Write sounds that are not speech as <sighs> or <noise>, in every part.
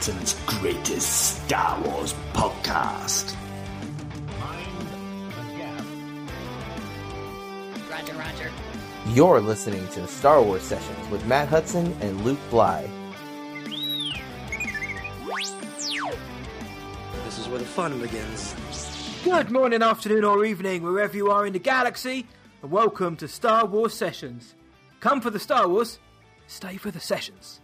probably Britain's greatest Star Wars podcast. Roger, Roger. You're listening to Star Wars Sessions with Matt Hudson and Luke Bly. This is where the fun begins. Good morning, afternoon, or evening, wherever you are in the galaxy, and welcome to Star Wars Sessions. Come for the Star Wars, stay for the sessions.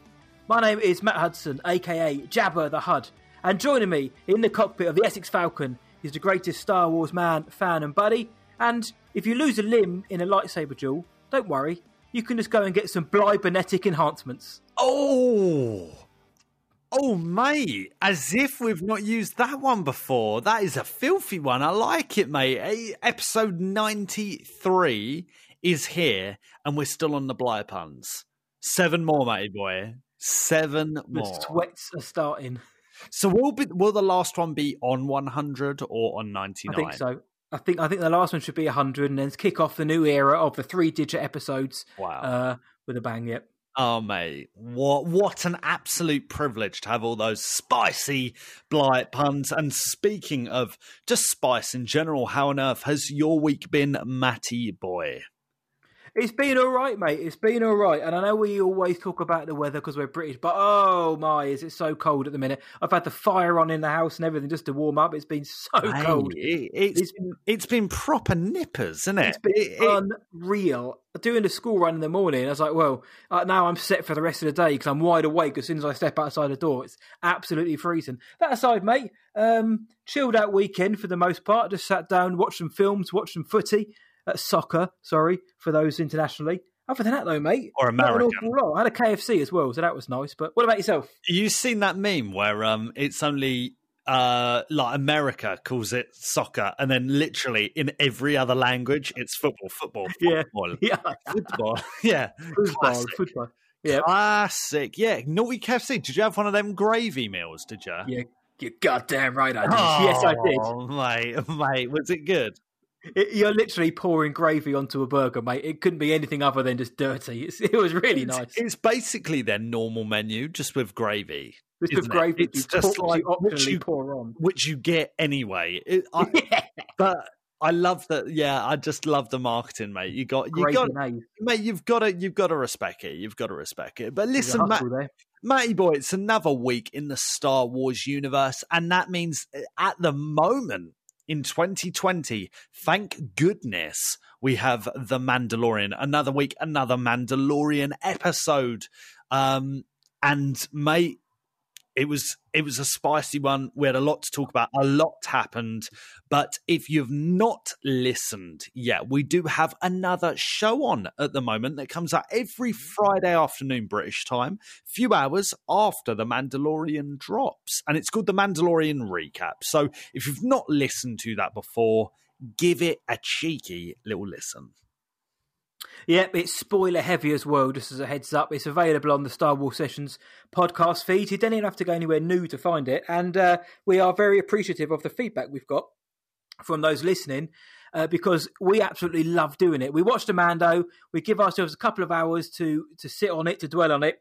My name is Matt Hudson, aka Jabba the Hud, and joining me in the cockpit of the Essex Falcon is the greatest Star Wars man, fan, and buddy. And if you lose a limb in a lightsaber duel, don't worry, you can just go and get some Blybernetic enhancements. Oh, oh, mate! As if we've not used that one before. That is a filthy one. I like it, mate. Episode ninety-three is here, and we're still on the Bly puns. Seven more, matey boy. Seven The more. sweats are starting. So will be will the last one be on one hundred or on 99? I think so. I think I think the last one should be 100 and then kick off the new era of the three digit episodes Wow. uh, with a bang. Yep. Oh mate, what what an absolute privilege to have all those spicy blight puns. And speaking of just spice in general, how on earth has your week been, Matty boy? It's been all right, mate. It's been all right. And I know we always talk about the weather because we're British, but oh my, is it so cold at the minute? I've had the fire on in the house and everything just to warm up. It's been so Mate, cold. it, it's It's been- it's been proper nippers, isn't it? It's been It- unreal. Doing the school run in the morning, I was like, well, uh, now I'm set for the rest of the day because I'm wide awake as soon as I step outside the door. It's absolutely freezing. That aside, mate, um, chilled out weekend for the most part. Just sat down, watched some films, watched some footy, soccer, sorry, for those internationally. Other than that, though, mate, Or American. I had a KFC as well, so that was nice. But what about yourself? You've seen that meme where um it's only uh like America calls it soccer, and then literally in every other language it's football, football, <laughs> Yeah. football, <laughs> Yeah, football. <laughs> yeah, football, football. Yeah, Classic. Yeah. Naughty KFC. Did you have one of them gravy meals? Did you? yeah. You're goddamn right, I did. yes, I did. Oh, mate, mate, was it good? It, you're literally pouring gravy onto a burger, mate. It couldn't be anything other than just dirty. <laughs> It's, it was really It's, nice. it's basically their normal menu, just with gravy, Just with isn't it? gravy, It's you just pour, like you what you- pour on. which you get anyway. It, I, <laughs> yeah, but I love that. Yeah, I just love the marketing, mate. You got, you gravy got, mate. You've got to, you've got to respect it. You've got to respect it. But listen, Matt. Matty boy, it's another week in the Star Wars universe, and that means uh, at the moment in 2020, thank goodness we have The Mandalorian. Another week, another Mandalorian episode. Um, and mate, it was it was a spicy one. We had a lot to talk about. A lot happened. But if you've not listened yet, we do have another show on at the moment that comes out every Friday afternoon British time, few hours after the Mandalorian drops, and it's called the Mandalorian Recap. So if you've not listened to that before, give it a cheeky little listen. Yep, it's spoiler heavy as well, just as a heads up. It's available on the Star Wars Sessions podcast feed. You don't even have to go anywhere new to find it. And uh, we are very appreciative of the feedback we've got from those listening uh, because we absolutely love doing it. We watched Amando, we give ourselves a couple of hours to, to sit on it, to dwell on it.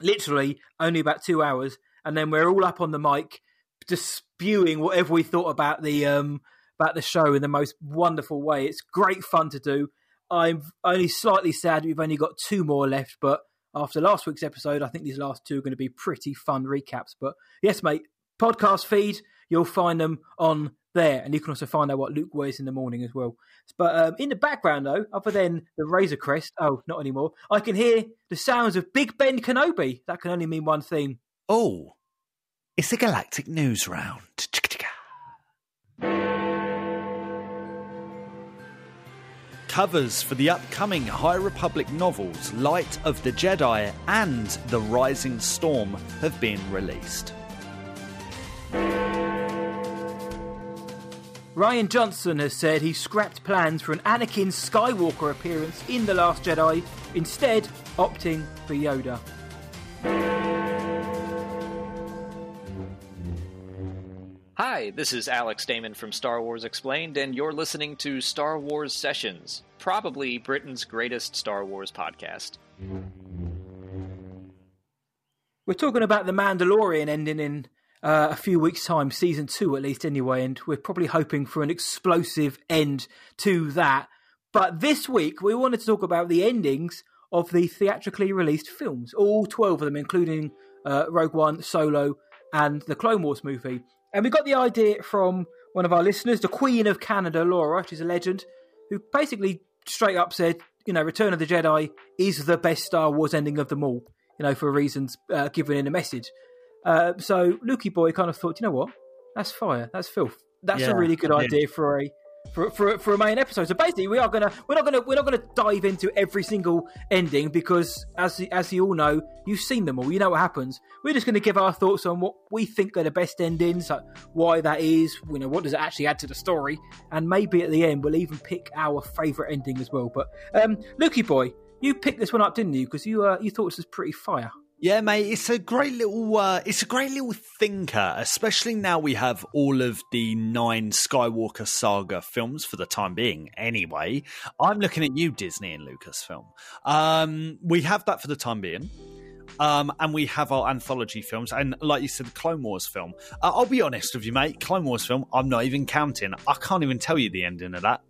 Literally only about two hours. And then we're all up on the mic just spewing whatever we thought about the um, about the show in the most wonderful way. It's great fun to do. I'm only slightly sad we've only got two more left, but after last week's episode, I think these last two are going to be pretty fun recaps. But yes, mate, podcast feed, you'll find them on there, and you can also find out what Luke wears in the morning as well. But um, in the background, though, other than the Razor Crest, oh, not anymore, I can hear the sounds of Big Ben Kenobi. That can only mean one thing. Oh, it's a galactic news round. Covers for the upcoming High Republic novels Light of the Jedi and The Rising Storm have been released. Rian Johnson has said he scrapped plans for an Anakin Skywalker appearance in The Last Jedi, instead opting for Yoda. Hi, this is Alex Damon from Star Wars Explained, and you're listening to Star Wars Sessions, probably Britain's greatest Star Wars podcast. We're talking about the Mandalorian ending in uh, a few weeks' time, season two at least, anyway, and we're probably hoping for an explosive end to that. But this week, we wanted to talk about the endings of the theatrically released films, all 12 of them, including uh, Rogue One, Solo, and the Clone Wars movie. And we got the idea from one of our listeners, the Queen of Canada, Laura, she's a legend, who basically straight up said, you know, Return of the Jedi is the best Star Wars ending of them all, you know, for reasons uh, given in the message. Uh, so Lukey boy kind of thought, you know what? That's fire. That's filth. That's Yeah, a really good idea for a for, for for a main episode. So basically, we are gonna we're not gonna we're not gonna dive into every single ending because as as you all know, you've seen them all. You know what happens. We're just gonna give our thoughts on what we think are the best endings, like why that is. You know, what does it actually add to the story, and maybe at the end we'll even pick our favourite ending as well. But um, Lukey boy, you picked this one up, didn't you? Because you uh, you thought this was pretty fire. Yeah, mate, it's a great little uh, it's a great little thinker, especially now we have all of the nine Skywalker saga films for the time being. Anyway, I'm looking at you, Disney and Lucasfilm. Um, we have that for the time being. Um, and we have our anthology films, and like you said, the Clone Wars film. Uh, I'll be honest with you, mate. Clone Wars film, I'm not even counting. I can't even tell you the ending of that.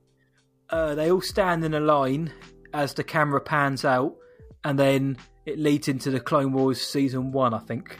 uh, they all stand in a line as the camera pans out, and then it leads into the Clone Wars season one, I think.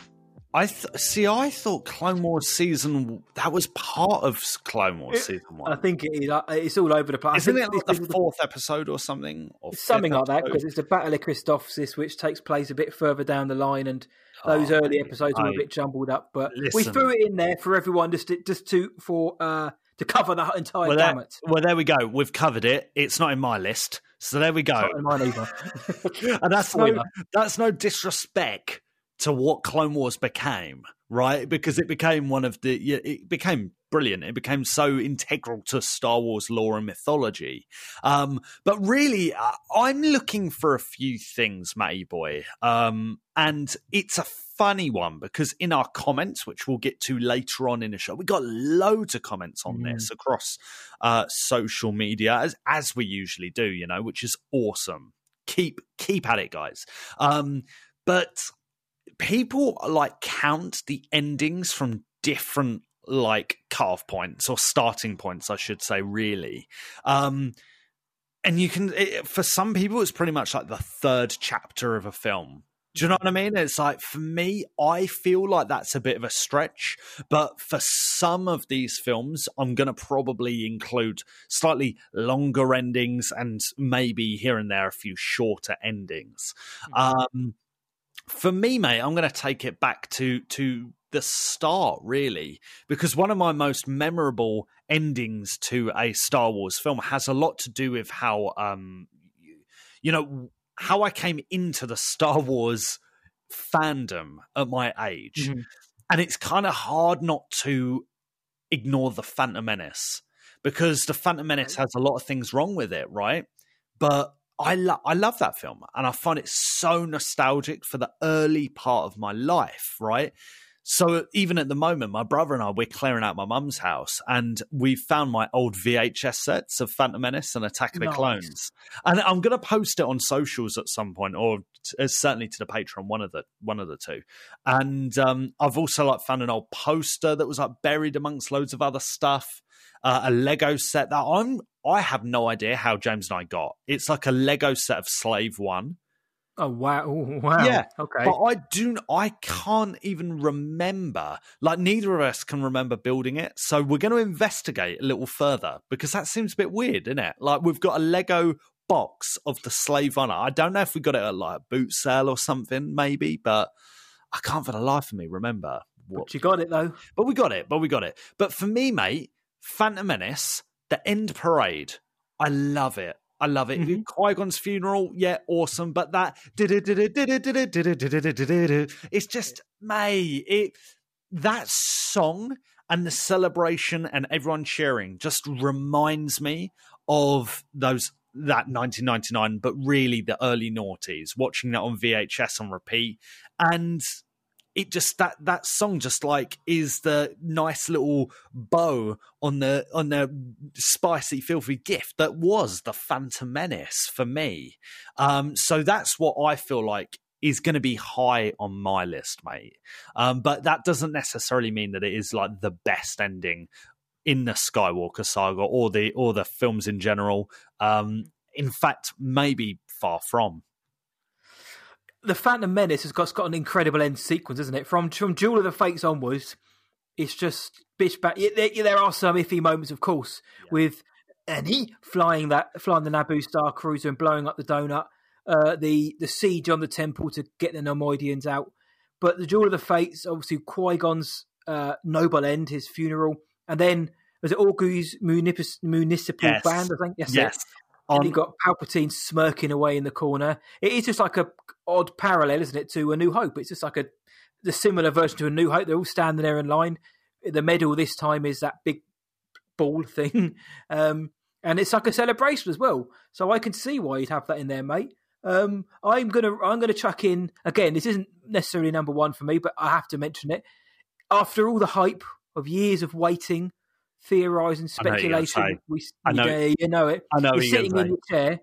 I th- see. I thought Clone Wars season that was part of Clone Wars It- season one. I think it is. uh, It's all over the place. Isn't it like the fourth episode or something? Or something like that because it's the Battle of Christophsis, which takes place a bit further down the line, and those Oh, early episodes were a bit jumbled up. But we threw it in there for everyone just to, just to for uh, to cover the entire well, there, gamut. well, there we go. We've covered it. It's not in my list, so there we go. <laughs> And that's no, that's no disrespect to what Clone Wars became, right? Because it became one of the it became brilliant. It became so integral to Star Wars lore and mythology. Um, but really, uh, I'm looking for a few things, Matty boy. Um, and it's a funny one because in our comments, which we'll get to later on in the show, we got loads of comments on Mm. this across uh, social media, as as we usually do, you know, which is awesome. Keep keep at it, guys. Um, but people like count the endings from different like cutoff points or starting points, I should say, really. Um, and you can, it, for some people, it's pretty much like the third chapter of a film. Do you know what I mean? It's like for me, I feel like that's a bit of a stretch, but for some of these films, I'm going to probably include slightly longer endings and maybe here and there a few shorter endings. Um, for me, mate, I'm going to take it back to to the start, really, because one of my most memorable endings to a Star Wars film has a lot to do with how, um, you know, how I came into the Star Wars fandom at my age, Mhm. and it's kind of hard not to ignore the Phantom Menace because the Phantom Menace has a lot of things wrong with it, right? But I lo- I love that film, and I find it so nostalgic for the early part of my life, right? So even at the moment, my brother and I we're clearing out my mum's house, and we found my old VHS sets of Phantom Menace and Attack of the Nice. Clones, and I'm going to post it on socials at some point, or t- uh, certainly to the Patreon, one of the one of the two. And um, I've also like found an old poster that was like buried amongst loads of other stuff. Uh, a Lego set that I'm I have no idea how James and I got. It's like a Lego set of Slave One. Oh wow! <laughs> Wow! Yeah, Okay. But I do I can't even remember. Like neither of us can remember building it. So we're going to investigate a little further because that seems a bit weird, isn't it? Like we've got a Lego box of the Slave One. I don't know if we got it at like a boot sale or something, maybe, but I can't for the life of me remember what But you got it though. but we got it. But we got it. But for me, mate, Phantom Menace, the end parade, I love it. I love it. Mhm. Qui Gon's funeral, yeah, awesome. But that, it's just, mate, it that song and the celebration and everyone cheering just reminds me of those that 1999, but really the early noughties. Watching that on VHS on repeat, and it just that that song just like is the nice little bow on the on the spicy filthy gift that was the phantom menace for me um so that's what i feel like is going to be high on my list, mate. Um, but that doesn't necessarily mean that it is like the best ending in the Skywalker saga or the or the films in general. Um, in fact, maybe far from. The Phantom Menace has got, got an incredible end sequence, isn't it? From from Duel of the Fates onwards, it's just bitch back. There, there are some iffy moments, of course, yeah. with Annie flying that flying the Naboo Star Cruiser and blowing up the donut. Uh, the the siege on the temple to get the Neimoidians out. But the Duel of the Fates, obviously Qui Gon's uh, noble end, his funeral, and then was it Orgu's municipal, municipal yes. band? I think yes. yes. On... And you got Palpatine smirking away in the corner. It is just like a odd parallel, isn't it, to A New Hope? It's just like a the similar version to A New Hope. They're all standing there in line. The medal this time is that big ball thing, <laughs> um, and it's like a celebration as well. So I can see why you'd have that in there, mate. Um, I'm gonna I'm gonna chuck in again. This isn't necessarily number one for me, but I have to mention it. After all the hype of years of waiting theorizing, speculation. We, I know, you, you know it. I know. You're sitting in your chair,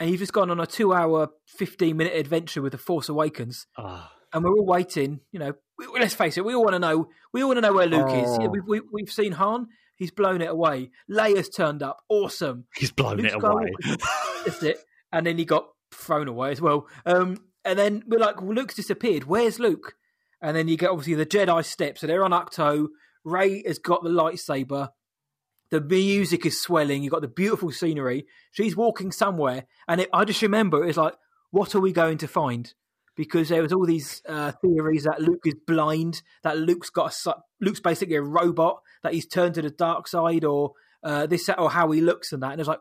and you've just gone on a two-hour, fifteen-minute adventure with the Force Awakens, oh. and we're all waiting. You know, we, let's face it, we all want to know. We all want to know where Luke oh. is. Yeah, we've, we, we've seen Han. He's blown it away. Leia's turned up. Awesome. He's blown Luke's it away. That's it. And then he got thrown away as well. Um, and then we're like, well, Luke's disappeared. Where's Luke? And then you get obviously the Jedi steps. So they're on Ahch-To. Rey has got the lightsaber. The music is swelling. You've got the beautiful scenery. She's walking somewhere, and it, I just remember it's like, what are we going to find? Because there was all these uh, theories that Luke is blind, that Luke's got a Luke's basically a robot, that he's turned to the dark side, or uh, this or how he looks and that. And it's like,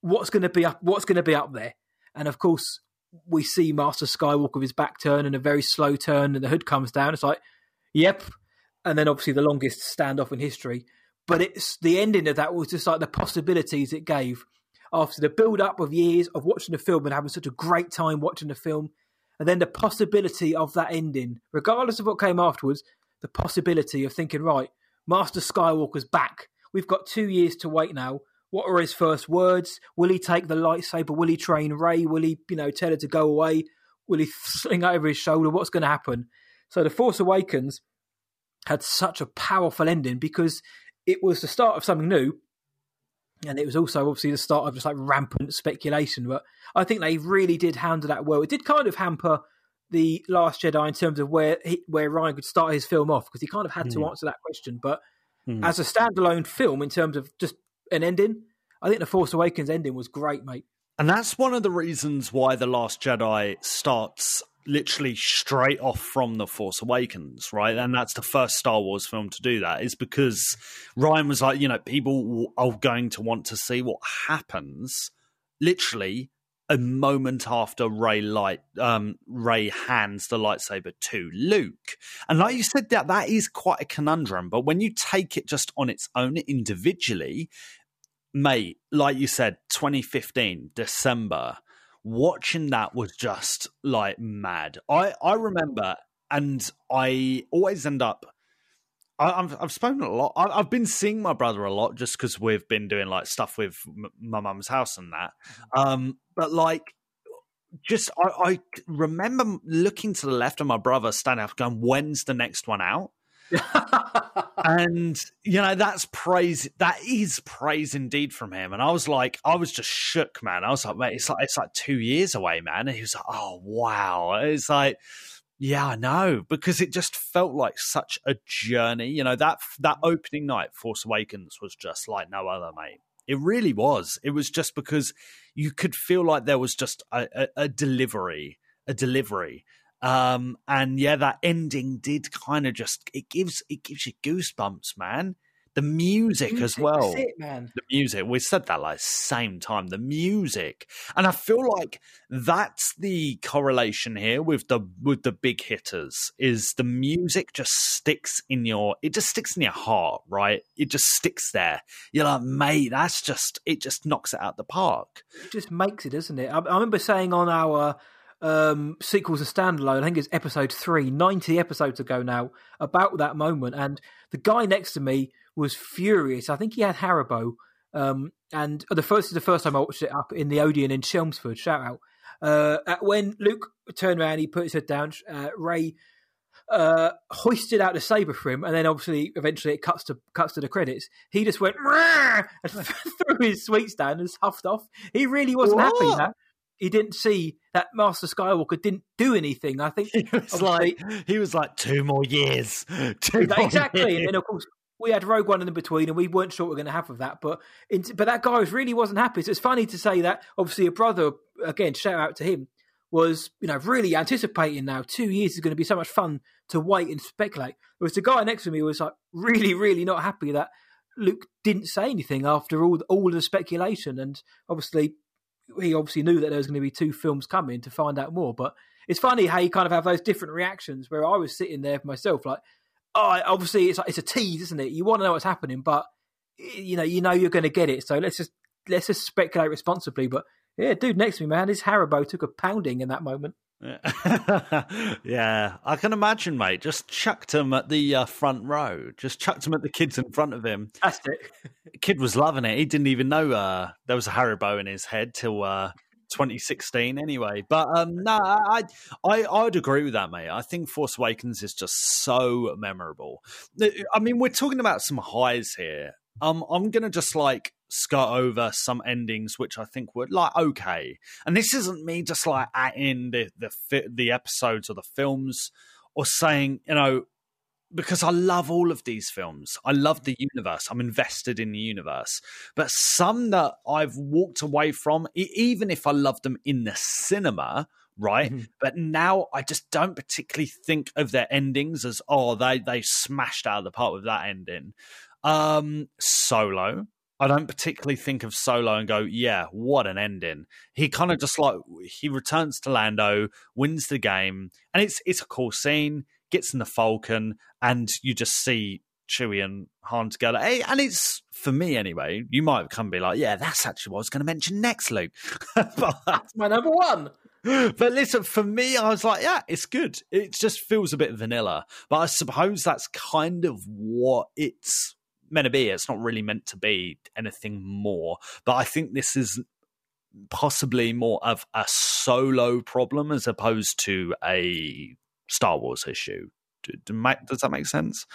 what's going to be up? What's going to be up there? And of course, we see Master Skywalker with his back turn and a very slow turn, and the hood comes down. It's like, yep, and then obviously the longest standoff in history. But it's the ending of that was just like the possibilities it gave after the build up of years of watching the film and having such a great time watching the film, and then the possibility of that ending, regardless of what came afterwards, the possibility of thinking, right, Master Skywalker's back. We've got two years to wait now. What are his first words? Will he take the lightsaber? Will he train Rey? Will he, you know, tell her to go away? Will he <laughs> sling over his shoulder? What's going to happen? So, The Force Awakens had such a powerful ending because it was the start of something new. And it was also obviously the start of just like rampant speculation. But I think they really did handle that well. It did kind of hamper the Last Jedi in terms of where he, where Rian could start his film off because he kind of had mm. to hmm. answer that question. But mm. as a standalone film, in terms of just an ending, I think the Force Awakens ending was great, mate. And that's one of the reasons why the Last Jedi starts literally straight off from the Force Awakens, right? And that's the first Star Wars film to do that. Is because Rian was like, you know, people are going to want to see what happens, literally a moment after Rey light um, Rey hands the lightsaber to Luke. And like you said, that that is quite a conundrum. But when you take it just on its own individually, mate, like you said, 2015 December watching that was just like mad. I I remember, and I always end up. I, have I've spoken a lot. I, have been seeing my brother a lot just because we've been doing like stuff with m- my mum's house and that. Mm-hmm. Um, but like, just I, I remember looking to the left of my brother standing up, going, "When's the next one out?" <laughs> and you know that's praise that is praise indeed from him. And i was like i was just shook man. I was like mate it's like it's like two years away man. And he was like oh wow. It's like yeah i know because it just felt like such a journey. You know that that opening night force awakens was just like no other mate. It really was. It was just because you could feel like there was just a, a, a delivery a delivery um, and yeah, that ending did kind of just it gives it gives you goosebumps, man. The music, music as well. It, man. The music. We said that like same time. The music, and I feel like that's the correlation here with the with the big hitters. Is the music just sticks in your? It just sticks in your heart, right? It just sticks there. You're like, mate, that's just it. Just knocks it out the park. It just makes it, doesn't it? I, I remember saying on our um, sequels are standalone. I think it's episode three, 90 episodes ago now, about that moment. And the guy next to me was furious. I think he had Haribo. Um, and the first is the first time I watched it up in the Odeon in Chelmsford. Shout out. Uh, when Luke turned around, he put his head down. Uh, Rey uh, hoisted out the saber for him, and then obviously eventually it cuts to cuts to the credits. He just went and <laughs> threw his sweets down and huffed off. He really wasn't happy What? that he didn't see that Master Skywalker didn't do anything. I think <laughs> He was Obviously- like, he was like, two more years, <laughs> two more exactly. years. And then of course we had Rogue One in between, and we weren't sure what we are going to have with that. But in, but that guy was really wasn't happy. So it's funny to say that. Obviously, a brother again. Shout out to him. Was you know really anticipating now two years is going to be so much fun to wait and speculate. Whereas the guy next to me was like really really not happy that Luke didn't say anything after all all the speculation, and obviously he obviously knew that there was going to be two films coming to find out more. But it's funny how you kind of have those different reactions. Where I was sitting there myself, like, oh, obviously it's it's a tease, isn't it? You want to know what's happening, but you know you know you're going to get it. So let's just let's just speculate responsibly. But yeah, dude, next to me, man, his Haribo took a pounding in that moment. <laughs> yeah, I can imagine, mate. Just chucked him at the uh, front row. Just chucked him at the kids in front of him. That's it. <laughs> Kid was loving it. He didn't even know uh, there was a Haribo in his head till uh, 2016, anyway. But um, no, I, I I would agree with that, mate. I think Force Awakens is just so memorable. I mean, we're talking about some highs here. Um, I'm gonna just like skirt over some endings which I think were like okay. And this isn't me just like adding the the the episodes or the films or saying you know because I love all of these films. I love the universe. I'm invested in the universe. But some that I've walked away from, even if I love them in the cinema, right? Mhm. But now I just don't particularly think of their endings as oh they they smashed out of the park with that ending. Um, Solo. I don't particularly think of Solo and go, yeah, what an ending. He kind of just like he returns to Lando, wins the game, and it's it's a cool scene. Gets in the Falcon, and you just see Chewie and Han together. Hey, and it's for me anyway. You might come be like, yeah, that's actually what I was going to mention next, Luke. <laughs> but That's my number one. but listen, for me, I was like, yeah, it's good. It just feels a bit vanilla. But I suppose that's kind of what it's meant to be. It's not really meant to be anything more. But I think this is possibly more of a solo problem as opposed to a Star Wars issue. Do- do ma- Does that make sense?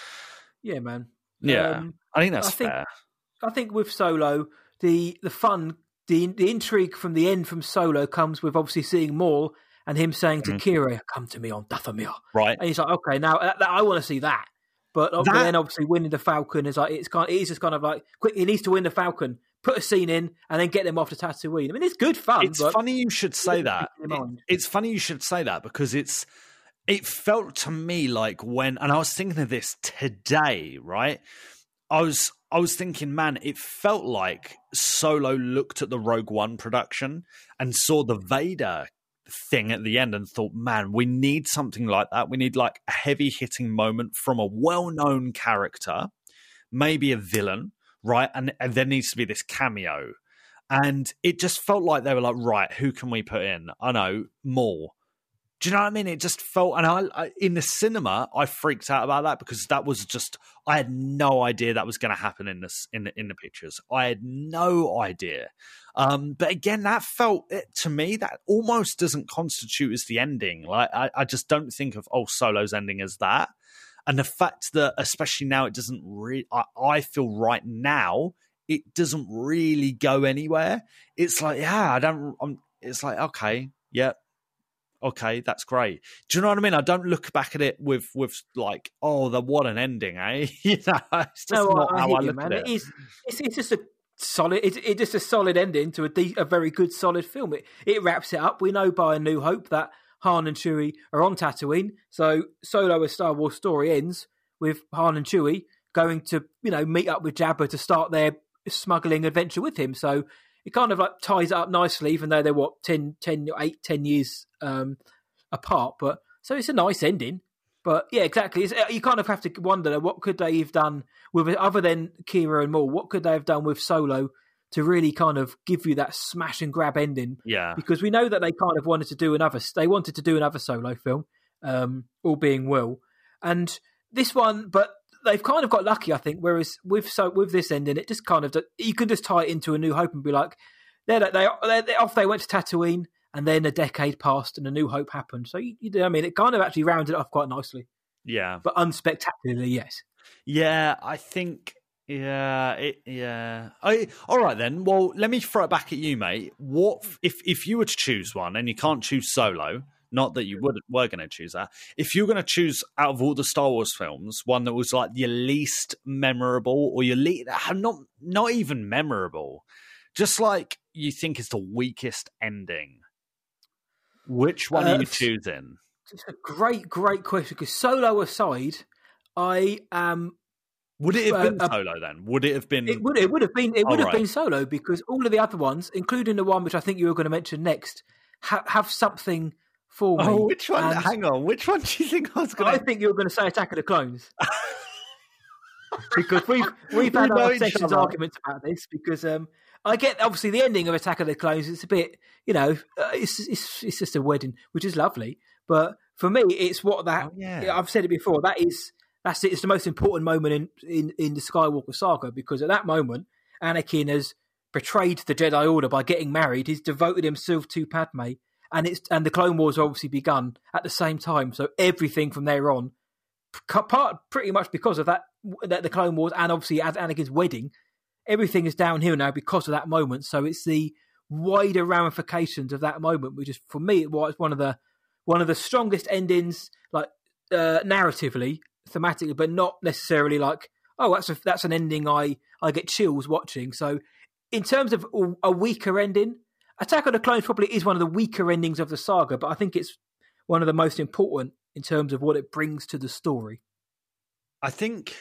Yeah, man. Yeah, Um, I think that's I think- fair. I think with Solo, the the fun, the the intrigue from the end from Solo comes with obviously seeing Maul and him saying to Mhm. Qi'ra, "Come to me on Dathomir," Right. and he's like, "Okay, now that- I want to see that." But uh, That- then obviously winning the Falcon is like it's kind. It is just kind of like quick. He needs to win the Falcon, put a scene in, and then get them off to Tatooine. I mean, it's good fun. it's funny you should say that. keep in mind. It- it's funny you should say that because it's it felt to me like when and I was thinking of this today, right? I was I was thinking, man, it felt like Solo looked at the Rogue One production and saw the Vader thing at the end and thought, man, we need something like that. We need like a heavy hitting moment from a well known character, maybe a villain, right? And, and there needs to be this cameo. And it just felt like they were like, right, who can we put in? I know, more. Do you know what I mean? It just felt, and I, I in the cinema, I freaked out about that because that was just, I had no idea that was going to happen in this in the in the pictures. I had no idea. Um, but again, that felt it, to me that almost doesn't constitute as the ending. Like I, I just don't think of oh Solo's ending as that. And the fact that, especially now, it doesn't really, I, I feel right now, it doesn't really go anywhere. It's like, yeah, I don't, I'm, it's like, okay, yeah, okay, that's great. Do you know what I mean? I don't look back at it with, with like, oh, the what an ending, eh? <laughs> you know, it's just No, not I, I how I you, look man. at it. It is. It's, it's just a solid. It's, it's just a solid ending to a, de- a very good, solid film. It it wraps it up. We know by A New Hope that Han and Chewie are on Tatooine. So Solo, a Star Wars story, ends with Han and Chewie going to you know meet up with Jabba to start their smuggling adventure with him. So it kind of like ties it up nicely, even though they're what 10, 10 8, 10 years um, apart. But so it's a nice ending. But yeah, exactly. It's, uh, you kind of have to wonder what could they have done with it, other than Qi'ra and Maul. What could they have done with Solo to really kind of give you that smash and grab ending? Yeah. Because we know that they kind of wanted to do another. They wanted to do another Solo film, um, all being well, and this one, but they've kind of got lucky, I think. Whereas with so with this ending, it just kind of you can just tie it into a New Hope and be like, they're they they they're off. They went to Tatooine. and then a decade passed and a New Hope happened. So you, you know, I mean, it kind of actually rounded it off quite nicely, Yeah. but unspectacularly, yes. Yeah, I think. Yeah, it, yeah. I, all right then. Well, let me throw it back at you, mate. What if if you were to choose one, and you can't choose solo? Not that you would were going to choose that. If you're going to choose out of all the Star Wars films, one that was like your least memorable, or your least not not even memorable, just like you think is the weakest ending. Which one Uh, are you choosing? It's a great, great question because Solo aside, I am. Would it have been uh, solo then? Would it have been? It would it would have been it would have Alright. been Solo because all of the other ones, including the one which I think you were going to mention next, ha- have something for me. Oh, which one? And Hang on. Which one do you think I was going I think you were going to say Attack of the Clones. <laughs> because we've we've had know our sessions arguments about this because um I get obviously the ending of Attack of the Clones. It's a bit you know uh, it's it's it's just a wedding, which is lovely. But for me, it's what that Oh, yeah. I've said it before. That is that's it. It's the most important moment in in in the Skywalker saga because at that moment, Anakin has betrayed the Jedi Order by getting married. He's devoted himself to Padme, and it's and the Clone Wars obviously begun at the same time. So everything from there on part pretty much because of that, that the Clone Wars and obviously at Anakin's wedding, everything is downhill now because of that moment. So it's the wider ramifications of that moment, which is for me it was one of the one of the strongest endings, like uh, narratively, thematically, but not necessarily like oh that's a, that's an ending I I get chills watching. So in terms of a weaker ending, Attack of the Clones probably is one of the weaker endings of the saga, but I think it's one of the most important in terms of what it brings to the story. I think.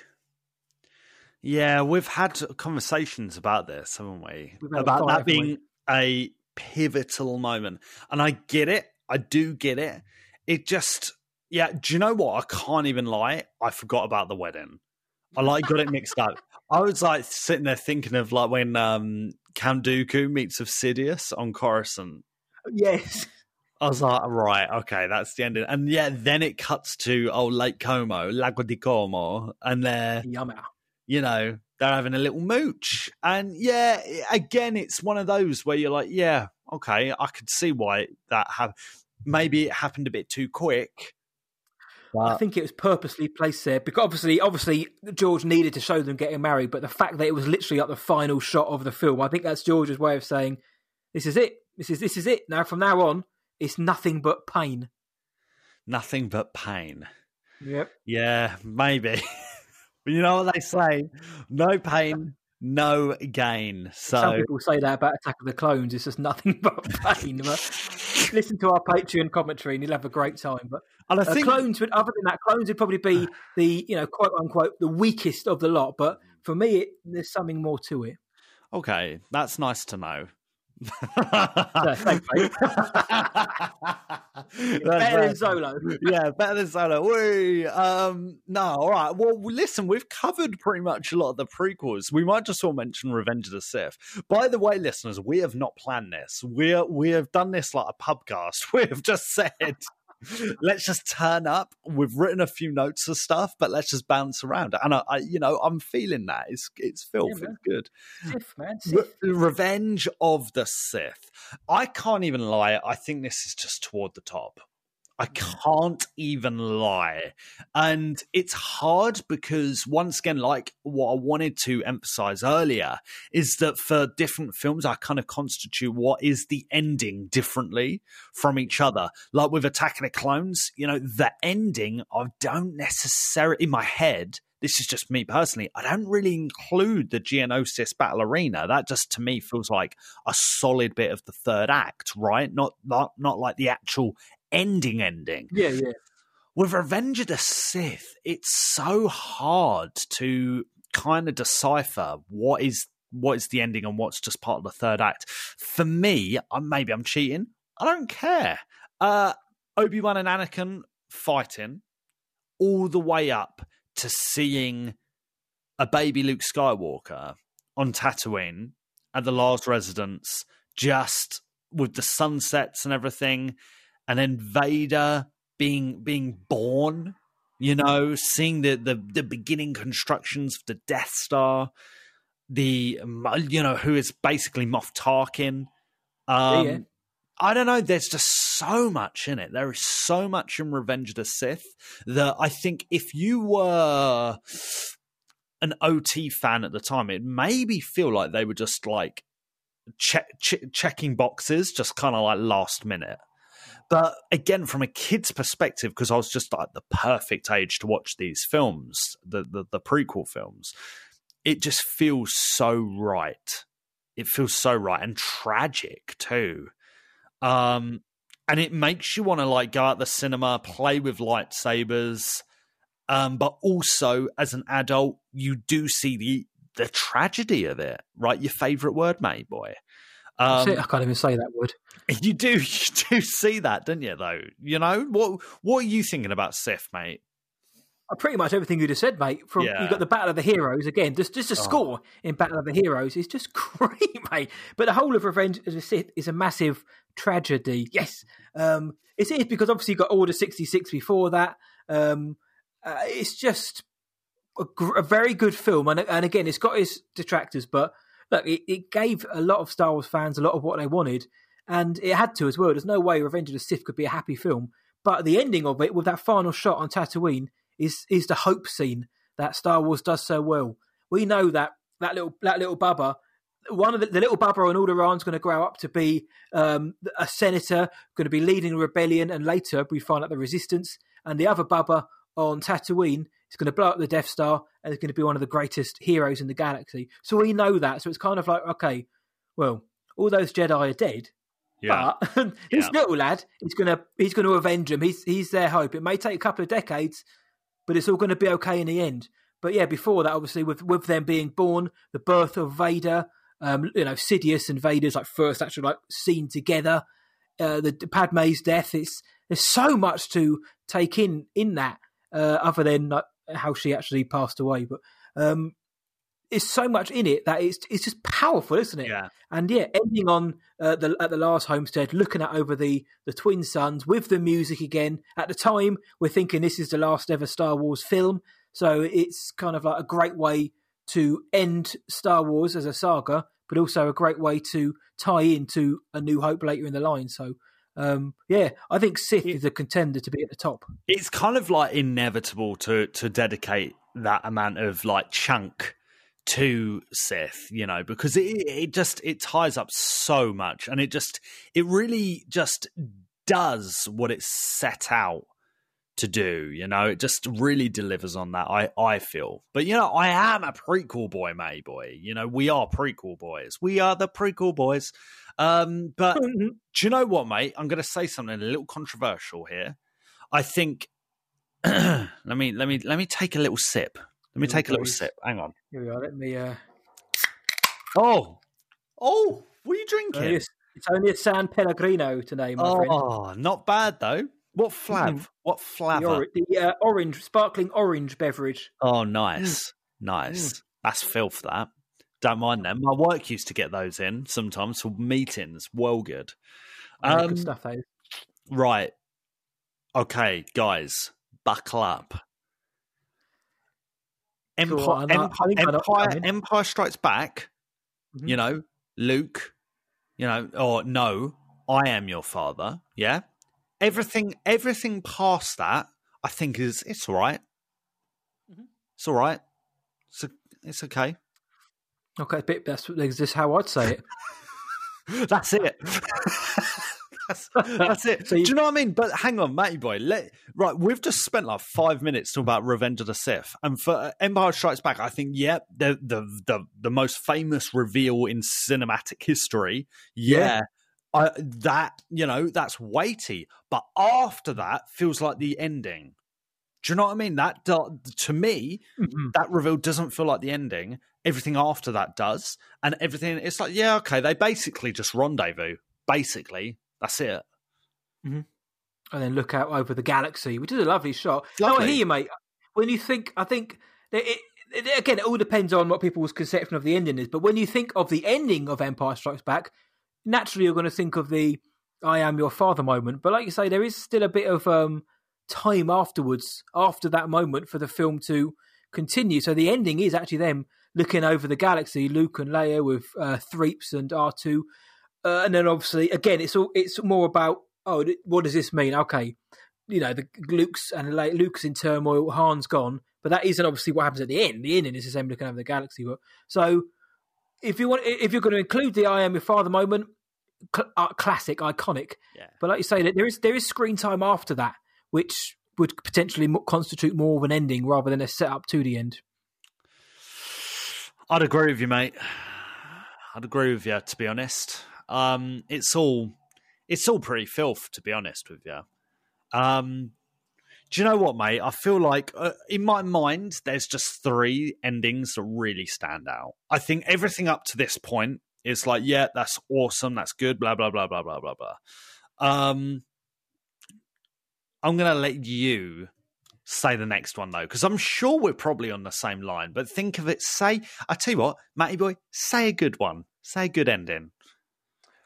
Yeah, we've had conversations about this, haven't we? About five, that being a pivotal moment, and I get it. I do get it. It just, yeah. Do you know what? I can't even lie. I forgot about the wedding. I like got it mixed up. <laughs> I was like sitting there thinking of like when um Dooku meets with Sidious on Coruscant. Yes. I was like, right, okay, that's the ending. And yeah, then it cuts to oh Lake Como, Lago di Como, and they're you know they're having a little mooch. And yeah, again, it's one of those where you're like, yeah, okay, I could see why that happened. Maybe it happened a bit too quick. I think it was purposely placed there because obviously, obviously, George needed to show them getting married, but the fact that it was literally like the final shot of the film, I think that's George's way of saying, "This is it. This is this is it. Now from now on, it's nothing but pain." Nothing but pain. Yep. Yeah, maybe. <laughs> you know what they say: no pain, no gain. So Some So people say that about Attack of the Clones. It's just nothing <laughs> but pain. but <laughs> listen to our Patreon commentary, and you'll have a great time. But and I Uh, think clones would, other than that, clones would probably be <sighs> the you know quote unquote the weakest of the lot. But for me, it, there's something more to it. okay, that's nice to know. So, thanks, mate. <laughs> <laughs> That's Better than. Solo. <laughs> yeah, better than solo. We Um, no, all right. Well, listen, we've covered pretty much a lot of the prequels. We might just all mention Revenge of the Sith. By the way, listeners, we have not planned this. We are we have done this like a pubcast. We have just said. Let's just turn up. We've written a few notes of stuff, but let's just bounce around. And I, I you know, I'm feeling that. It's it's filth. Yeah, it's good. Sith, man. Re- Revenge of the Sith. I can't even lie. I think this is just toward the top. I can't even lie. And it's hard because, once again, like what I wanted to emphasize earlier, is that for different films, I kind of constitute what is the ending differently from each other. Like with Attack of the Clones, you know, the ending, I don't necessarily, in my head, this is just me personally, I don't really include the Geonosis battle arena. That just to me feels like a solid bit of the third act, right? Not not not like the actual ending ending. Yeah, yeah. With Revenge of the Sith, it's so hard to kind of decipher what is what is the ending and what's just part of the third act. For me, maybe I'm cheating. I don't care. Uh, Obi Wan and Anakin fighting all the way up to seeing a baby Luke Skywalker on Tatooine at the last residence, just with the sunsets and everything, and then Vader being being born. You know, seeing the the, the beginning constructions of the Death Star, the you know who is basically Moff Tarkin. Um, Yeah. I don't know. There's just so much in it. There is so much in Revenge of the Sith that I think if you were an OT fan at the time, it maybe feel like they were just like check, checking boxes, just kind of like last minute. But again, from a kid's perspective, because I was just like the perfect age to watch these films, the, the the prequel films, it just feels so right. It feels so right and tragic too um, and it makes you want to like go out the cinema, play with lightsabers. Um, but also as an adult, you do see the the tragedy of it, right? Your favorite word, mate, boy. Um, I can't even say that word. You do, <laughs> you do see that, don't you? Though, you know what? What are you thinking about Sith, mate? Uh, pretty much everything you just said, mate. From yeah. you got the Battle of the Heroes again. Just just a oh. score in Battle of the Heroes is just <laughs> great, mate. But the whole of Revenge of the Sith is a massive tragedy. Yes, um, it is because obviously you got Order sixty six before that. Um, uh, it's just a, a, very good film, and and again, it's got its detractors, but look, it, it gave a lot of Star Wars fans a lot of what they wanted, and it had to as well. There's no way Revenge of the Sith could be a happy film, but the ending of it with that final shot on Tatooine is is the hope scene that Star Wars does so well. We know that that little that little Bubba, one of the, the little Bubba on Alderaan is going to grow up to be um, a senator, going to be leading a rebellion, and later we find out the resistance. And the other Bubba on Tatooine is going to blow up the Death Star and is going to be one of the greatest heroes in the galaxy. So we know that. So it's kind of like, okay, well, all those Jedi are dead. Yeah. But <laughs> this yeah. little lad, he's gonna he's gonna avenge them. He's he's their hope. It may take a couple of decades, but it's all going to be okay in the end. But yeah, before that, obviously, with with them being born, the birth of Vader, um, you know, Sidious and Vader's like first actual like scene together, uh, the Padme's death. It's there's so much to take in in that, uh, other than like, how she actually passed away. But um, it's so much in it that it's it's just powerful, isn't it? Yeah. And yeah, ending on uh, the at the last homestead, looking at over the the twin suns with the music again. At the time, we're thinking this is the last ever Star Wars film, so it's kind of like a great way to end Star Wars as a saga, but also a great way to tie into A New Hope later in the line. So. Um, yeah, I think Sith is a contender to be at the top. It's kind of like inevitable to to dedicate that amount of like chunk to Sith, you know, because it, it just it ties up so much, and it just it really just does what it's set out to do. You know, it just really delivers on that. I I feel, but you know, I am a prequel boy, May boy. You know, we are prequel boys. We are the prequel boys. Um, but do you know what, mate? I'm going to say something a little controversial here. I think. <clears throat> let me let me let me take a little sip. Let me take a little sip. Hang on. Here we are. Let me. Uh... Oh, oh, what are you drinking? Only a, it's only a San Pellegrino today, my oh, friend. Oh, not bad though. What flav? Mm. What flavor? The, the uh, orange, sparkling orange beverage. Oh, nice, mm. nice. Mm. That's filth. That don't mind them. My work used to get those in sometimes for meetings. Well, good. Um, good stuff, though. Right. Okay, guys, buckle up. Empire, Empire, Empire, Empire, Strikes Back. Mm-hmm. You know, Luke. You know, or no, I am your father. Yeah, everything, everything past that, I think is it's all right. mm-hmm. It's all right. It's a, it's okay. Okay, bit that's this how I'd say it. <laughs> that's it. <laughs> that's, that's it. So you, Do you know what I mean? But hang on, Matty boy. Let, right, we've just spent like five minutes talking about Revenge of the Sith, and for uh, Empire Strikes Back, I think, yeah, the the the, the most famous reveal in cinematic history. Yeah. yeah. I, that you know that's weighty, but after that feels like the ending. Do you know what I mean? That to me, mm-hmm. that reveal doesn't feel like the ending. Everything after that does, and everything. It's like, yeah, okay, they basically just rendezvous. Basically, that's it. Mm-hmm. And then look out over the galaxy, which is a lovely shot. Lovely. I hear you, mate. When you think, I think it, it, again, it all depends on what people's conception of the ending is. But when you think of the ending of Empire Strikes Back, naturally you're going to think of the "I am your father" moment. But like you say, there is still a bit of um, time afterwards, after that moment, for the film to continue. So the ending is actually them looking over the galaxy, Luke and Leia with uh, Threeps and R two uh, and then obviously again, it's all it's more about oh, what does this mean? Okay, you know, the Luke's and like, Luke's in turmoil, Han's gone, but that isn't obviously what happens at the end. The ending is the same looking over the galaxy. But so if you want, if you're going to include the "I am your father" moment, cl- uh, classic, iconic. Yeah. But like you say, there is there is screen time after that, which would potentially constitute more of an ending rather than a setup to the end. I'd agree with you, mate. I'd agree with you, to be honest. Um, it's all it's all pretty filth, to be honest with you. Um, do you know what, mate? I feel like uh, in my mind, there's just three endings that really stand out. I think everything up to this point is like, yeah, that's awesome, that's good, blah blah blah blah blah blah blah. Um, I'm gonna let you say the next one though, because I'm sure we're probably on the same line. But think of it. Say, I tell you what, Matty boy, say a good one. Say a good ending.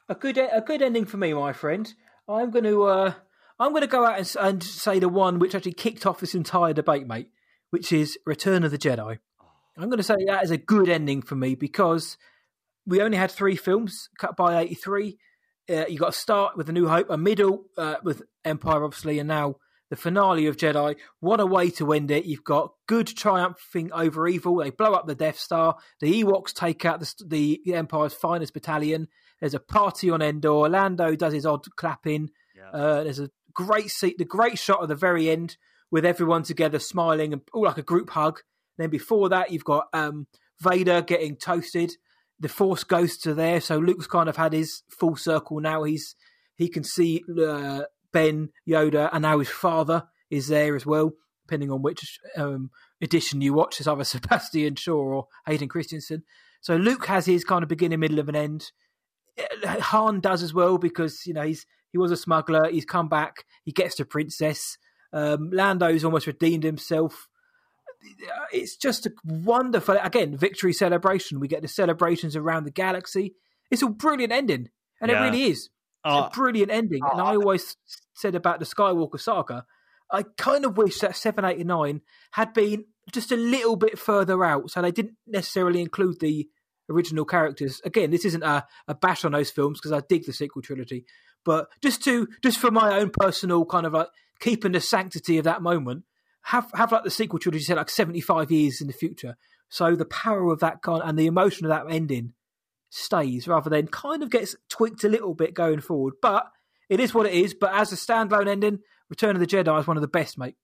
A good, a good ending for me, my friend. I'm going to, uh, I'm going to go out and, and say the one which actually kicked off this entire debate, mate, which is Return of the Jedi. I'm going to say that is a good ending for me because we only had three films cut by 83. Uh, you got a start with A New Hope, a middle uh, with Empire, obviously, and now the finale of Jedi. What a way to end it! You've got good triumphing over evil. They blow up the Death Star. The Ewoks take out the, the Empire's finest battalion. There's a party on Endor. Lando does his odd clapping. Yeah. Uh, there's a great seat, the great shot at the very end with everyone together smiling and all like a group hug. Then before that, you've got um, Vader getting toasted. The Force ghosts are there, so Luke's kind of had his full circle now. He's he can see uh, Ben Yoda, and now his father is there as well. Depending on which um, edition you watch, it's either <laughs> Sebastian Shaw or Hayden Christensen. So Luke has his kind of beginning, middle, of an end. Han does as well because you know he's he was a smuggler. He's come back. He gets the princess. Um, Lando's almost redeemed himself. It's just a wonderful again victory celebration. We get the celebrations around the galaxy. It's a brilliant ending, and yeah. it really is. Uh, a brilliant ending. Uh, and I always said about the Skywalker saga, I kind of wish that 789 had been just a little bit further out, so they didn't necessarily include the original characters. Again, this isn't a, a bash on those films because I dig the sequel trilogy, but just to just for my own personal kind of like keeping the sanctity of that moment, have have like the sequel trilogy set like seventy five years in the future. So the power of that kind and the emotion of that ending stays rather than kind of gets tweaked a little bit going forward. But it is what it is. But as a standalone ending, Return of the Jedi is one of the best, mate.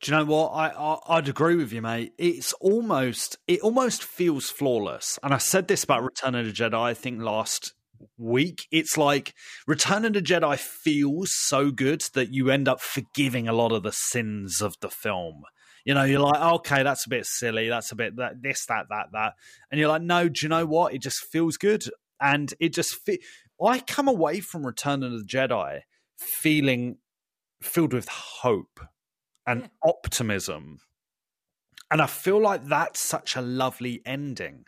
Do you know what? I, I would agree with you, mate. It's almost it almost feels flawless. And I said this about Return of the Jedi. I think last week. It's like Return of the Jedi feels so good that you end up forgiving a lot of the sins of the film. You know, you're like, okay, that's a bit silly. That's a bit that this, that, that, that, and you're like, no, do you know what? It just feels good, and it just. Fe- I come away from Return of the Jedi feeling filled with hope and yeah. optimism. And I feel like that's such a lovely ending.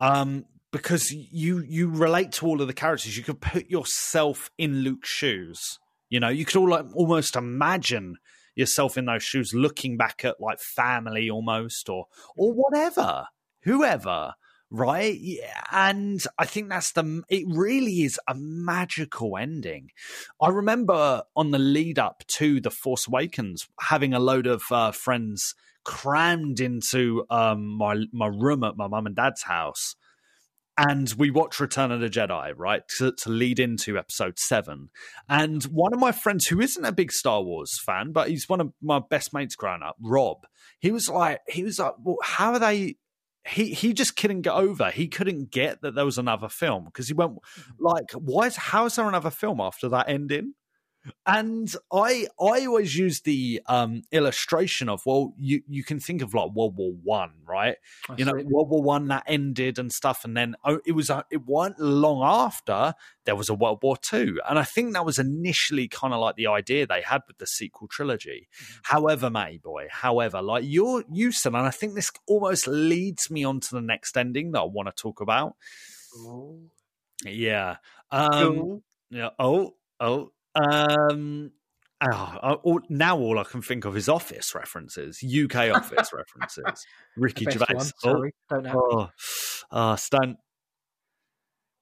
Um, because you you relate to all of the characters. You could put yourself in Luke's shoes. You know, you could all like, almost imagine yourself in those shoes, looking back at like family almost, or or whatever, whoever right? Yeah, and I think that's the. It really is a magical ending. I remember on the lead up to the Force Awakens, having a load of uh, friends crammed into um, my my room at my mum and dad's house. And we watch Return of the Jedi, right, to, to lead into episode seven. And one of my friends, who isn't a big Star Wars fan, but he's one of my best mates growing up, Rob, he was like, he was like, well, how are they he he just couldn't get over. He couldn't get that there was another film because he went mm-hmm. like, "Why is how is there another film after that ending?" And I I always use the um, illustration of well you you can think of like World War One right I you know World War One that ended and stuff and then oh, it was uh, it wasn't long after there was a World War Two and I think that was initially kind of like the idea they had with the sequel trilogy. Mm-hmm. However, May boy, however, like you're you said, and I think this almost leads me on to the next ending that I want to talk about. Ooh. Yeah. Um, Ooh. Yeah. Oh. Oh. Um, oh, all, now all I can think of is Office references, UK <laughs> Office references. Ricky Gervais. One, sorry, oh, don't know. Oh, oh, Stan.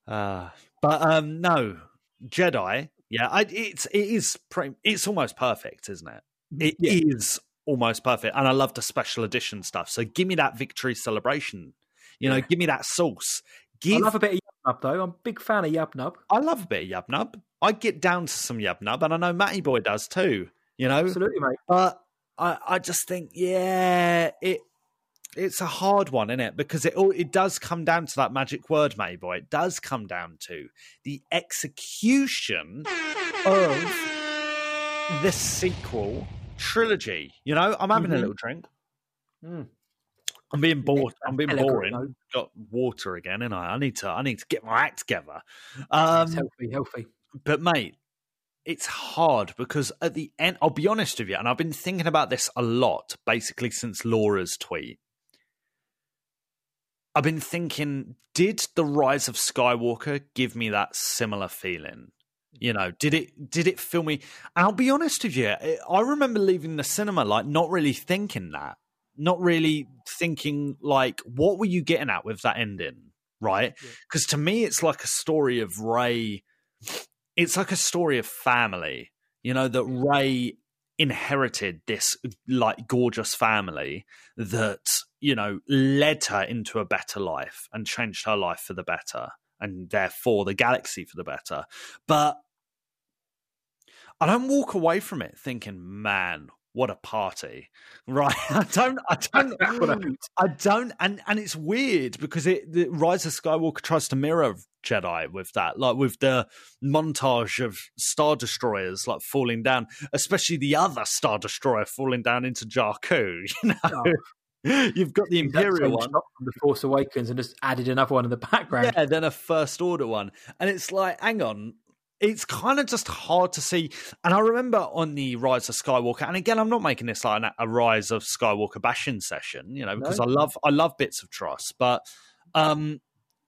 Uh, but um, no, Jedi. Yeah, I, it's it is pretty, it's almost perfect, isn't it? It is Yeah. almost perfect, and I love the special edition stuff. So give me that victory celebration. You know, Yeah. give me that sauce. I Give. love a bit of Yub though. I'm a big fan of Yub Nub. I love a bit of Yub Nub. I get down to some Yub Nub, and I know Matty Boy does too. You know, Absolutely, mate. but I, I just think, yeah, it it's a hard one, isn't it? Because it all it does come down to that magic word, Matty Boy. It does come down to the execution of the sequel trilogy. You know, I'm having a Mhm. little drink. Mm. I'm being bored. I'm being boring. though. Got water again, and I I need to I need to get my act together. It's Um, healthy, healthy. But mate, it's hard because at the end, I'll be honest with you, and I've been thinking about this a lot basically since Laura's tweet. I've been thinking, did the Rise of Skywalker give me that similar feeling? You know, did it did it feel me? And I'll be honest with you, I- remember leaving the cinema like not really thinking that, not really thinking like, what were you getting at with that ending, right? Yeah. Because to me, it's like a story of Rey. It's like a story of family. You know that Rey inherited this like gorgeous family that you know led her into a better life and changed her life for the better and therefore the galaxy for the better but i don't walk away from it thinking man what a party right <laughs> i don't i don't <laughs> mm, i don't and and it's weird because it the rise of skywalker tries to mirror jedi with that like with the montage of star destroyers like falling down especially the other star destroyer falling down into jakku <laughs> you know Oh. you've got the imperial one from The Force Awakens and just added another one in the background. yeah, then a first order one. And it's like, hang on. It's kind of just hard to see. And I remember on the Rise of Skywalker, and again, I'm not making this like a Rise of Skywalker bashing session, you know, because No. I love I love bits of TROS, but um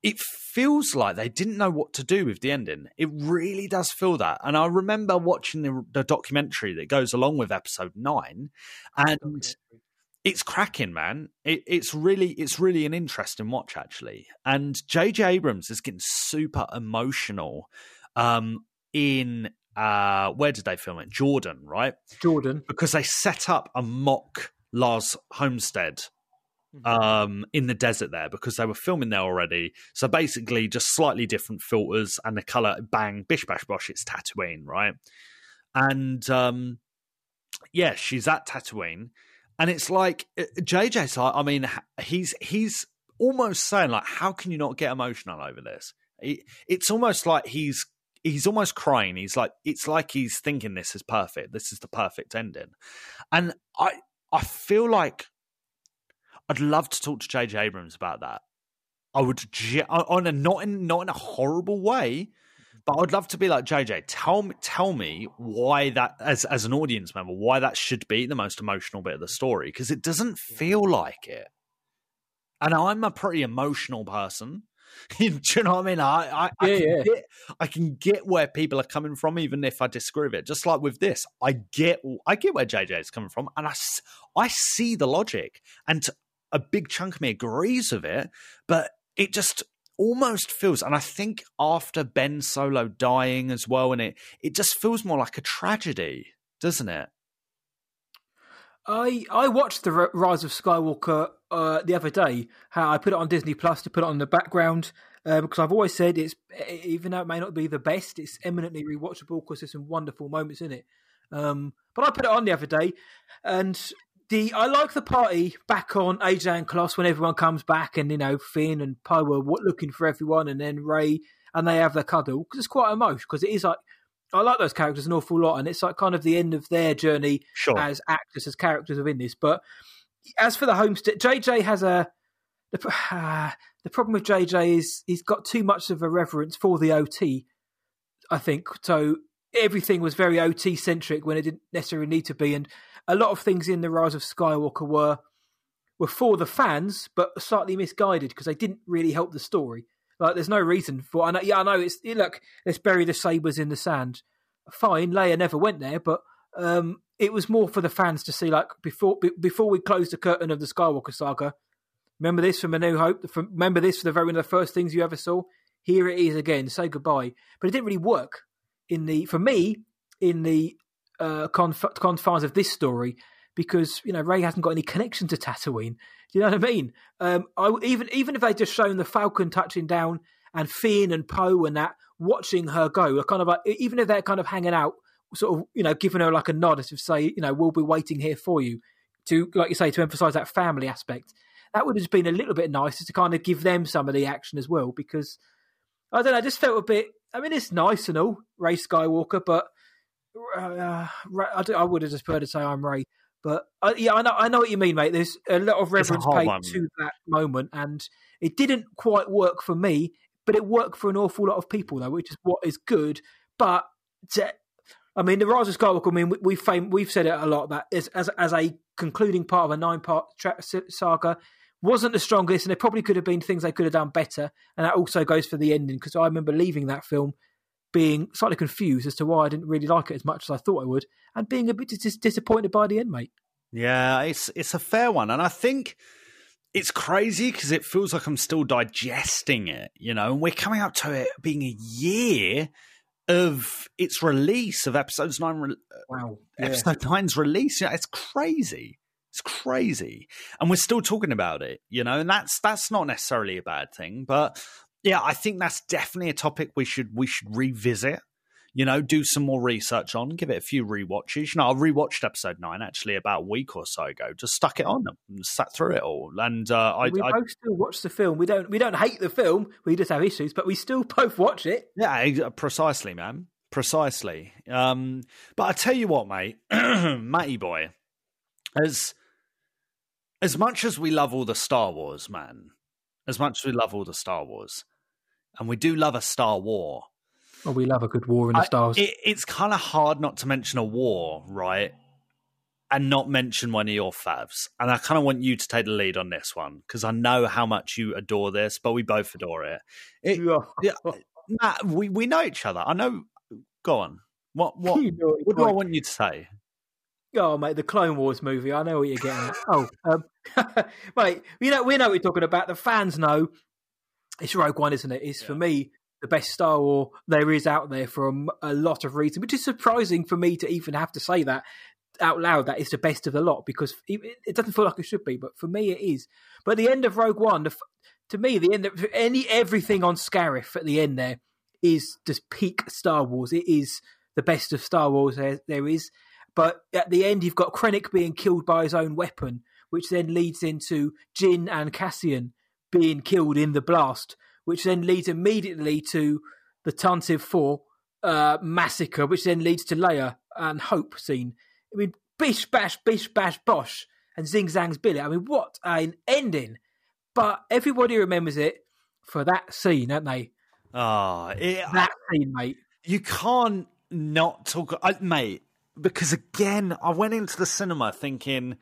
it feels like they didn't know what to do with the ending. It really does feel that. And I remember watching the, the documentary that goes along with episode nine, and it's cracking, man. It, it's really, it's really an interesting watch, actually. And J.J. Abrams is getting super emotional. Um, in uh, where did they film it? Jordan, right? Jordan. Because they set up a mock Lars Homestead um in the desert there because they were filming there already so basically just slightly different filters and the color bang bish bash bosh it's tatooine right and um yeah she's at tatooine and it's like uh, jj's like i mean he's he's almost saying like how can you not get emotional over this it's almost like he's he's almost crying he's like it's like he's thinking this is perfect this is the perfect ending and i i feel like I'd love to talk to JJ Abrams about that. I would on a not in not in a horrible way, but I'd love to be like JJ. Tell me, tell me why that as as an audience member, why that should be the most emotional bit of the story because it doesn't feel like it. And I'm a pretty emotional person. Do <laughs> you know what I mean? I I, I, can yeah. Get, I can get where people are coming from, even if I disagree with it. Just like with this, I get I get where JJ is coming from, and I I see the logic, and a big chunk of me agrees with it, but it just almost feels, and I think after Ben Solo dying as well, and it it just feels more like a tragedy, doesn't it? I I watched the Rise of Skywalker uh, the other day. How I put it on Disney Plus to put it on the background uh, because I've always said it's even though it may not be the best, it's eminently rewatchable because there's some wonderful moments in it. Um, but I put it on the other day, and the I like the party back on Ajan Kloss when everyone comes back, and you know Finn and Poe are looking for everyone, and then Rey and they have their cuddle because it's quite emotional because it is like. I like those characters an awful lot, and it's like kind of the end of their journey Sure. as actors, as characters within this. But as for the homestead, JJ has a the, ah, <sighs> the problem with JJ is he's got too much of a reverence for the OT. I think so. Everything was very OT centric when it didn't necessarily need to be, and a lot of things in the Rise of Skywalker were were for the fans, but slightly misguided because they didn't really help the story. Like, there's no reason for. I know, yeah, I know. It's look. Let's bury the sabers in the sand. Fine, Leia never went there, but um, it was more for the fans to see. Like before, be, before we close the curtain of the Skywalker saga. Remember this from A New Hope. From, remember this for the very one of the first things you ever saw. here it is again. Say goodbye, but it didn't really work in the for me in the uh, conf- confines of this story because you know Rey hasn't got any connection to Tatooine. Do you know what I mean? Um, I, even even if they just shown the Falcon touching down and Finn and Poe and that watching her go, kind of like even if they're kind of hanging out, sort of you know giving her like a nod as if say you know we'll be waiting here for you to like you say to emphasise that family aspect. That would have been a little bit nicer to kind of give them some of the action as well because I don't know, I just felt a bit. I mean, it's nice and all, Rey Skywalker, but uh, I, I would have just preferred to say I'm Rey. But uh, yeah, I know, I know what you mean, mate. There's a lot of reverence paid one. to that moment, and it didn't quite work for me, but it worked for an awful lot of people, though, which is what is good. But to, I mean, the Rise of Skywalker. I mean, we, we've fame, we've said it a lot that as as, as a concluding part of a nine part tra- saga wasn't the strongest, and there probably could have been things they could have done better. And that also goes for the ending because I remember leaving that film being slightly confused as to why I didn't really like it as much as I thought I would, and being a bit dis- disappointed by the end, mate. Yeah, it's it's a fair one, and I think it's crazy because it feels like I'm still digesting it, you know. And we're coming up to it being a year of its release of episodes nine. Re- uh, wow, uh, yeah. episode nine's release. Yeah, it's crazy. It's crazy, and we're still talking about it, you know. And that's that's not necessarily a bad thing, but yeah, I think that's definitely a topic we should we should revisit. You know, do some more research on, give it a few re-watches. You know, I rewatched episode nine actually about a week or so ago. Just stuck it on and sat through it all. And uh, I, we I, both still watch the film. We don't we don't hate the film. We just have issues, but we still <laughs> both watch it. Yeah, precisely, man. Precisely. Um, but I tell you what, mate, <clears throat> Matty boy, as as much as we love all the Star Wars, man, as much as we love all the Star Wars, and we do love a Star War. Well, we love a good war in the stars. it, it's kind of hard not to mention a war, right? And not mention one of your favs. And I kind of want you to take the lead on this one because I know how much you adore this, but we both adore it. it yeah. Matt, we, we know each other. I know. Go on. What what, <laughs> you know what do I want you to say? Oh, mate, the Clone Wars movie. I know what you're getting at. oh, um, <laughs> mate, you know we know what we're talking about. The fans know it's Rogue One, isn't it? It's yeah. for me the best Star War there is out there for a, a, lot of reasons, which is surprising for me to even have to say that out loud. That it's the best of the lot because it, it doesn't feel like it should be, but for me it is. But the end of Rogue One, the, to me, the end of any everything on Scarif at the end there is just peak Star Wars. It is the best of Star Wars there, there is. But at the end, you've got Krennic being killed by his own weapon, which then leads into Jyn and Cassian being killed in the blast, which then leads immediately to the Tantive 4 uh, massacre, which then leads to Leia and Hope scene. I mean, bish bash, bish bash, bosh, and zing zang's Billy. I mean, what an ending! But everybody remembers it for that scene, don't they? Oh, it, that scene, mate. You can't not talk, I, mate. Because again, I went into the cinema thinking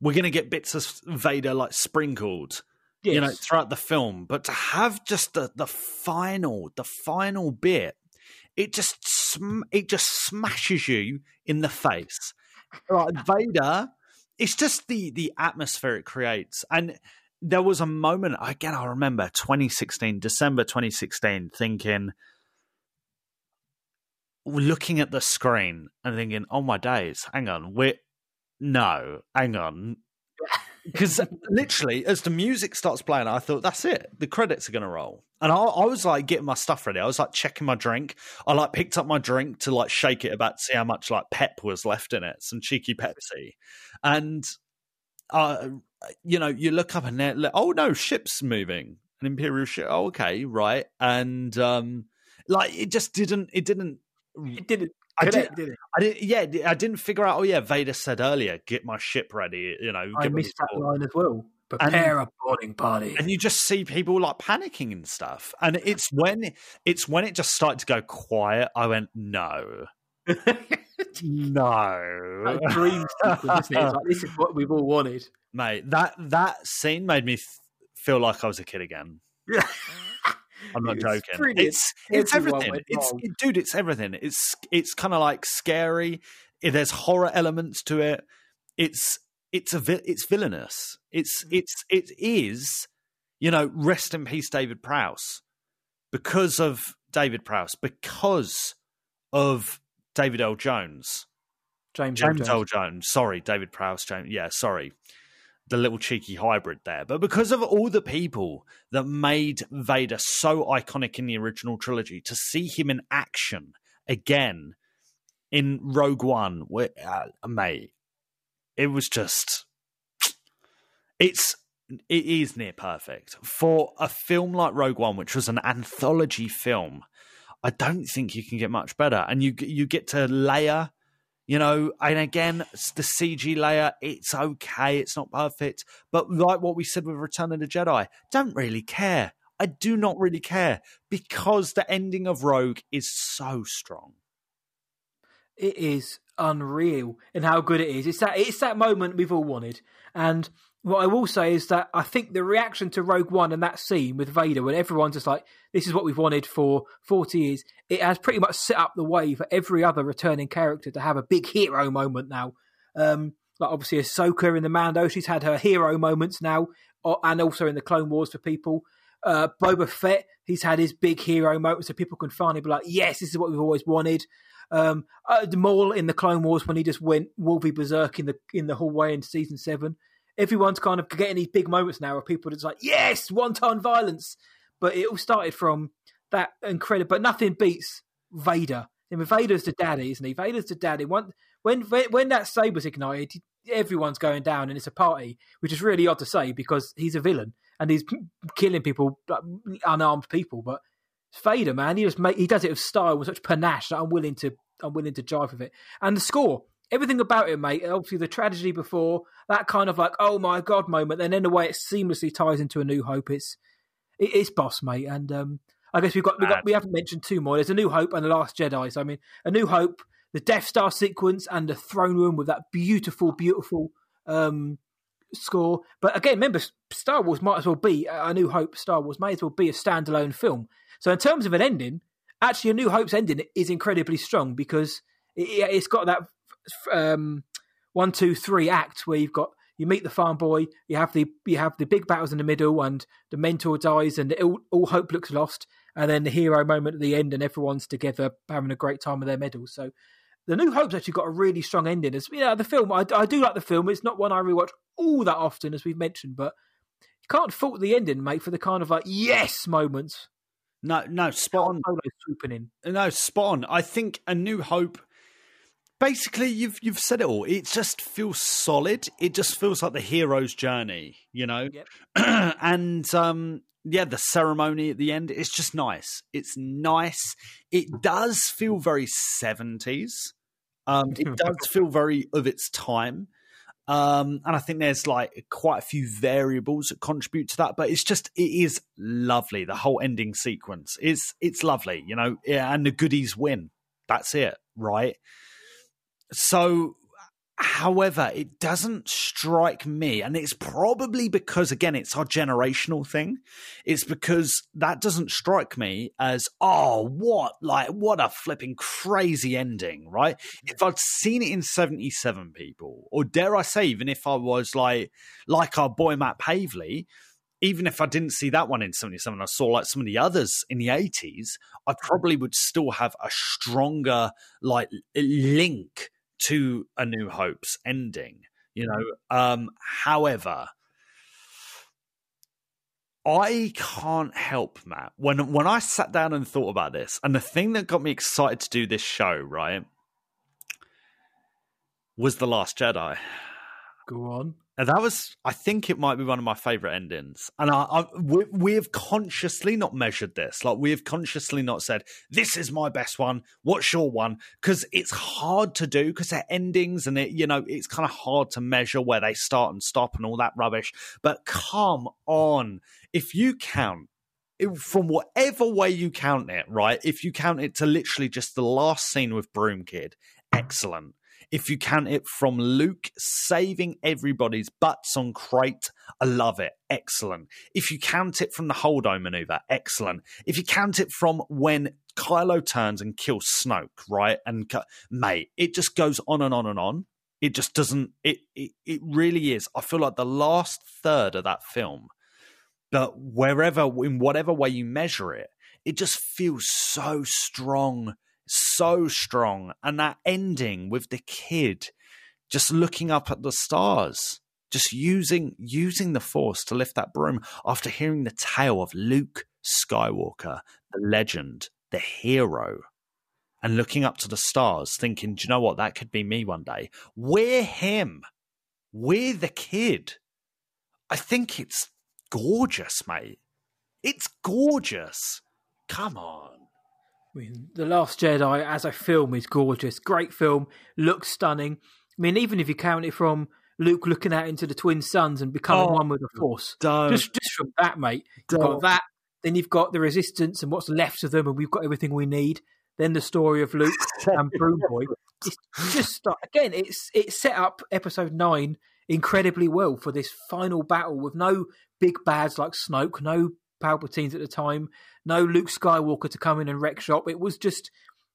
we're going to get bits of Vader like sprinkled yes. you know, throughout the film. But to have just the the final, the final bit, it just sm- it just smashes you in the face. Like <laughs> Vader, it's just the the atmosphere it creates, and there was a moment again. I remember 2016, December 2016, thinking looking at the screen and thinking, "Oh my days, hang on, we're no, hang on, because literally, as the music starts playing, I thought that's it. The credits are going to roll, and I, I, was like getting my stuff ready. I was like checking my drink. I like picked up my drink to like shake it about to see how much like pep was left in it, some cheeky Pepsi, and uh, you know, you look up and there, oh no, ship's moving, an imperial ship. Oh, okay, right, and um, like it just didn't, it didn't, it didn't I did, did I did. Yeah, I didn't figure out. Oh, yeah, Vader said earlier, "Get my ship ready." You know, I missed that line as well. Prepare and, a boarding party, and you just see people like panicking and stuff. And it's when it's when it just started to go quiet. I went, "No, <laughs> no." dream sequence, like, this is what we've all wanted, mate. That that scene made me th- feel like I was a kid again. Yeah. <laughs> I'm not joking. It's it's everything. It's it, dude. It's everything. It's it's kind of like scary. There's horror elements to it. It's it's a it's villainous. It's mm. it's it is. You know, rest in peace, David Prowse. because of David Prowse, because of David L. Jones. James, James Jones. L. Jones. Sorry, David Prowse. James. Yeah, sorry. The little cheeky hybrid there. But because of all the people that made Vader so iconic in the original trilogy, to see him in action again in Rogue One, uh, mate, it was just. It's. It is near perfect. For a film like Rogue One, which was an anthology film, I don't think you can get much better. And you you get to layer you know, and again, the CG layer, it's okay, it's not perfect. But like what we said with Return of the Jedi, don't really care. I do not really care because the ending of Rogue is so strong. It is unreal in how good it is. It's that it's that moment we've all wanted. And what I will say is that I think the reaction to Rogue One and that scene with Vader, when everyone's just like, "This is what we've wanted for forty years," it has pretty much set up the way for every other returning character to have a big hero moment now. Um, like obviously Ahsoka in the Mando, she's had her hero moments now, and also in the Clone Wars for people. Uh, Boba Fett, he's had his big hero moments, so people can finally be like, "Yes, this is what we've always wanted." Um, uh, Maul in the Clone Wars when he just went Wolvie berserk in the in the hallway in season seven everyone's kind of getting these big moments now where people just like, yes, one ton violence. But it all started from that incredible, but nothing beats Vader. I mean, Vader's the daddy, isn't he? Vader's the daddy. When when when that sabre's ignited, everyone's going down and it's a party, which is really odd to say because he's a villain and he's killing people, unarmed people. But Vader, man, he just make, he does it with style with such panache that I'm willing to I'm willing to jive with it. And the score, everything about it, mate. Obviously, the tragedy before that kind of like oh my god moment, then in a way it seamlessly ties into a New Hope. It's it, it's boss, mate, and um, I guess we've got we got we haven't mentioned two more. There's a New Hope and the Last Jedi. So I mean, a New Hope, the Death Star sequence, and the throne room with that beautiful, beautiful um, score. But again, remember, Star Wars might as well be a New Hope. Star Wars may as well be a standalone film. So in terms of an ending, actually, a New Hope's ending is incredibly strong because it, has got that um, one, two, three act where you've got you meet the farm boy, you have the you have the big battles in the middle, and the mentor dies, and all, all hope looks lost, and then the hero moment at the end, and everyone's together having a great time with their medals. So the New Hope's actually got a really strong ending. As you know, the film, I, I do like the film. It's not one I rewatch all that often, as we've mentioned, but you can't fault the ending, mate, for the kind of like yes moments. No, no, spot on. Swooping in. No, spot on. I think a New Hope basically you've you've said it all. It just feels solid. It just feels like the hero's journey you know? Yep. <clears throat> and um yeah the ceremony at the end it's just nice. It's nice. It does feel very 70s um it <laughs> does feel very of its time. Um and i think there's like quite a few variables that contribute to that but it's just it is lovely the whole ending sequence. Is it's lovely you know? Yeah, and the goodies win. That's it right so, however, it doesn't strike me, and it's probably because, again, it's our generational thing. It's because that doesn't strike me as, oh, what, like, what a flipping crazy ending, right? If I'd seen it in 77 people, or dare I say, even if I was like, like our boy Matt Pavley, even if I didn't see that one in 77, I saw like some of the others in the 80s, I probably would still have a stronger like link to A New Hope's ending. You know, um, however, I can't help Matt when when I sat down and thought about this, and the thing that got me excited to do this show, right, was the Last Jedi. Go on. And that was, I think it might be one of my favorite endings. And I, I we, we, have consciously not measured this. Like we have consciously not said, this is my best one. What's your one? Because it's hard to do because they're endings and it, you know, it's kind of hard to measure where they start and stop and all that rubbish. But come on. If you count from whatever way you count it, right? If you count it to literally just the last scene with Broom Kid, excellent. If you count it from Luke saving everybody's butts on Crait. I love it. Excellent. If you count it from the Holdo maneuver, excellent. If you count it from when Kylo turns and kills Snoke, right? And mate, it just goes on and on and on. It just doesn't. It it, it really is. I feel like the last third of that film, but wherever in whatever way you measure it, it just feels so strong, so strong. And that ending with the kid just looking up at the stars, just using using the force to lift that broom after hearing the tale of Luke Skywalker, the legend, the hero, and looking up to the stars, thinking, do you know what? That could be me one day. We're him. We're the kid. I think it's gorgeous, mate. It's gorgeous. Come on. I mean, The Last Jedi as a film is gorgeous. Great film, looks stunning. I mean, even if you count it from Luke looking out into the twin suns and becoming Oh, one with the Force, Don't. just just from that, mate. You've got that. Then you've got the Resistance and what's left of them, and we've got everything we need. Then the story of Luke <laughs> and Broom Boy. It's just again, it's it set up Episode Nine incredibly well for this final battle with no big bads like Snoke, no Palpatines at the time, no Luke Skywalker to come in and wreck shop. It was just,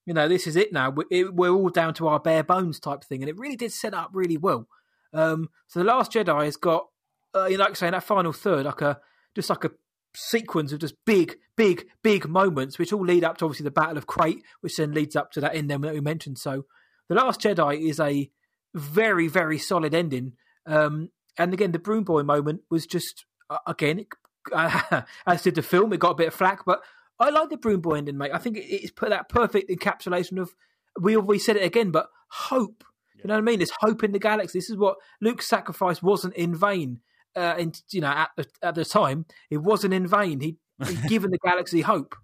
you know, this is it now. We- it- We're all down to our bare bones type thing, and it really did set up really well. Um, so the Last Jedi has got, uh, you know, like saying that final third, like a just like a sequence of just big, big, big moments, which all lead up to obviously the Battle of Crait, which then leads up to that end that we mentioned. So the Last Jedi is a very, very solid ending. Um, and again, the Broom Boy moment was just uh, again, uh, <laughs> as did the film, it got a bit of flack, but I like the Broom Boy ending, mate. I think it's put that perfect encapsulation of we always said it again, but hope. You know what I mean? There's hope in the galaxy. This is what Luke's sacrifice wasn't in vain. Uh, and you know, at the at the time, it wasn't in vain. He he'd <laughs> given the galaxy hope.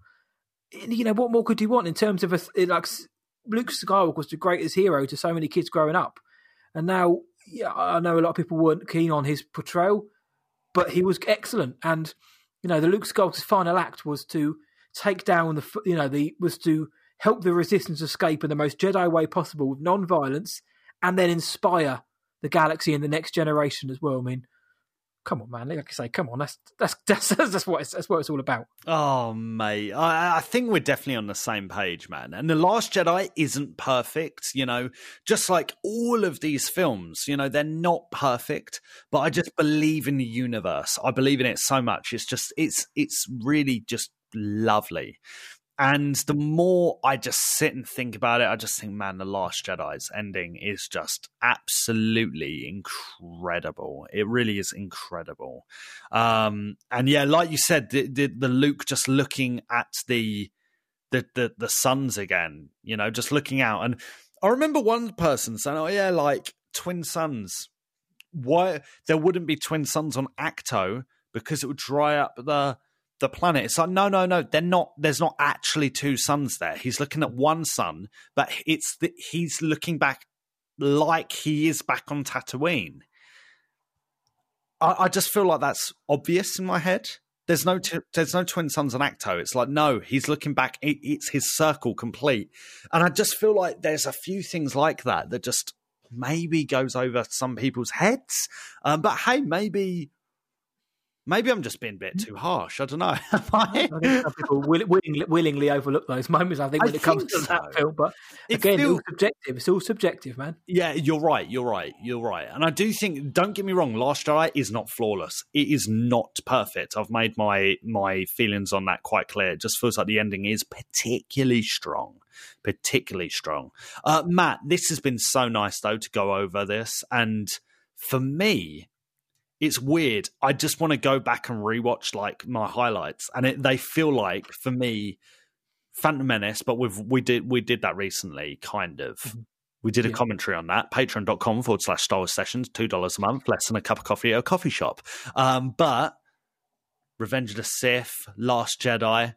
And, you know, what more could you want in terms of a like Luke Skywalker was the greatest hero to so many kids growing up, and now yeah, I know a lot of people weren't keen on his portrayal, but he was excellent. And you know, the Luke Skywalker's final act was to take down the you know the was to help the Resistance escape in the most Jedi way possible with non-violence, and then inspire the galaxy and the next generation as well. I mean, come on, man! Like I say, come on. That's that's <laughs> that's that's what it's, that's what it's all about. Oh, mate. I, I think we're definitely on the same page, man. And The Last Jedi isn't perfect, you know, just like all of these films, you know, they're not perfect, but I just believe in the universe. I believe in it so much. It's just, it's, it's really just lovely. And the more I just sit and think about it, I just think, man, The Last Jedi's ending is just absolutely incredible. It really is incredible. Um, and yeah, like you said, the, the, the Luke just looking at the, the the the suns again, you know, just looking out. And I remember one person saying, "Oh yeah, like twin suns. Why there wouldn't be twin suns on Ahch-To because it would dry up the." The planet. It's like no, no, no. They're not. There's not actually two suns there. He's looking at one sun, but it's the, he's looking back like he is back on Tatooine. I, I just feel like that's obvious in my head. There's no t- there's no twin suns on Ahch-To. It's like no, he's looking back. It, it's his circle complete, and I just feel like there's a few things like that that just maybe goes over some people's heads. Um, but hey, maybe maybe I'm just being a bit too harsh. I don't know. Am <laughs> I? I think some people will, willingly, willingly overlook those moments. I think I when it comes think to that film, but It again, it's all subjective. It's all subjective, man. Yeah, you're right. You're right. You're right. And I do think. Don't get me wrong. Last Jedi is not flawless. It is not perfect. I've made my my feelings on that quite clear. It just feels like the ending is particularly strong. Particularly strong. Uh, Matt, this has been so nice though to go over this, and for me, it's weird. I just want to go back and rewatch like my highlights, and it, they feel like for me, Phantom Menace. But we've we did we did that recently, kind of. We did a Yeah. commentary on that. Patreon.com forward slash Star Wars Sessions, $2 a month, less than a cup of coffee at a coffee shop. Um, but Revenge of the Sith, Last Jedi,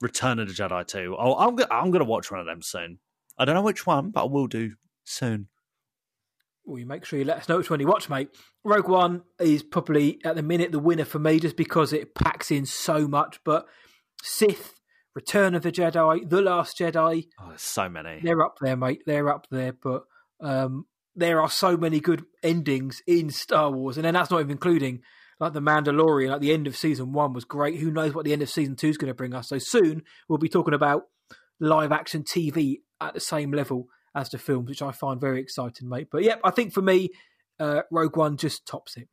Return of the Jedi 2. Oh, I'm, go- I'm going to watch one of them soon. I don't know which one, but I will do soon. Well, you make sure you let us know which one you watch, mate. Rogue One is probably at the minute the winner for me, just because it packs in so much. But Sith, Return of the Jedi, The Last Jedi, Oh, there's so many. they're up there, mate. They're up there. But um, there are so many good endings in Star Wars, and then that's not even including like the Mandalorian. Like the end of season one was great. Who knows what the end of season two is going to bring us? So soon we'll be talking about live action TV at the same level as the films, which I find very exciting, mate. But yep, I think for me, uh, Rogue One just tops it.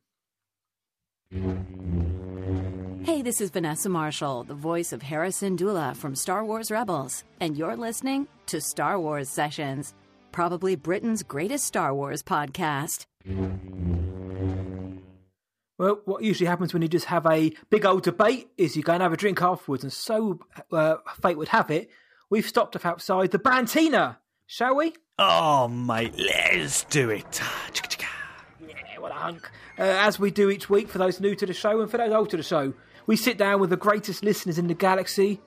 Hey, this is Vanessa Marshall, the voice of Hera Syndulla from Star Wars Rebels, and you're listening to Star Wars Sessions, probably Britain's greatest Star Wars podcast. Well, what usually happens when you just have a big old debate is you go and have a drink afterwards, and so uh, fate would have it, we've stopped off outside the Bantina, shall we? Oh, mate, let's do it. Yeah, what a hunk. Uh, as we do each week for those new to the show and for those old to the show, we sit down with the greatest listeners in the galaxy,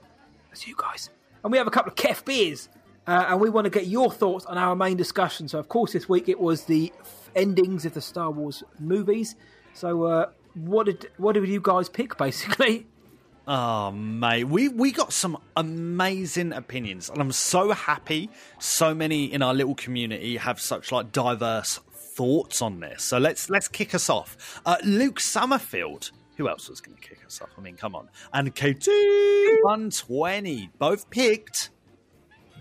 that's you guys, and we have a couple of Kef beers, uh, and we want to get your thoughts on our main discussion. So, of course, this week it was the f- endings of the Star Wars movies. So, uh, what did what did you guys pick, basically? <laughs> Oh, mate, we we got some amazing opinions, and I'm so happy. So many in our little community have such like diverse thoughts on this. So let's let's kick us off. Uh, Luke Summerfield. Who else was going to kick us off? I mean, come on. And KT one twenty both picked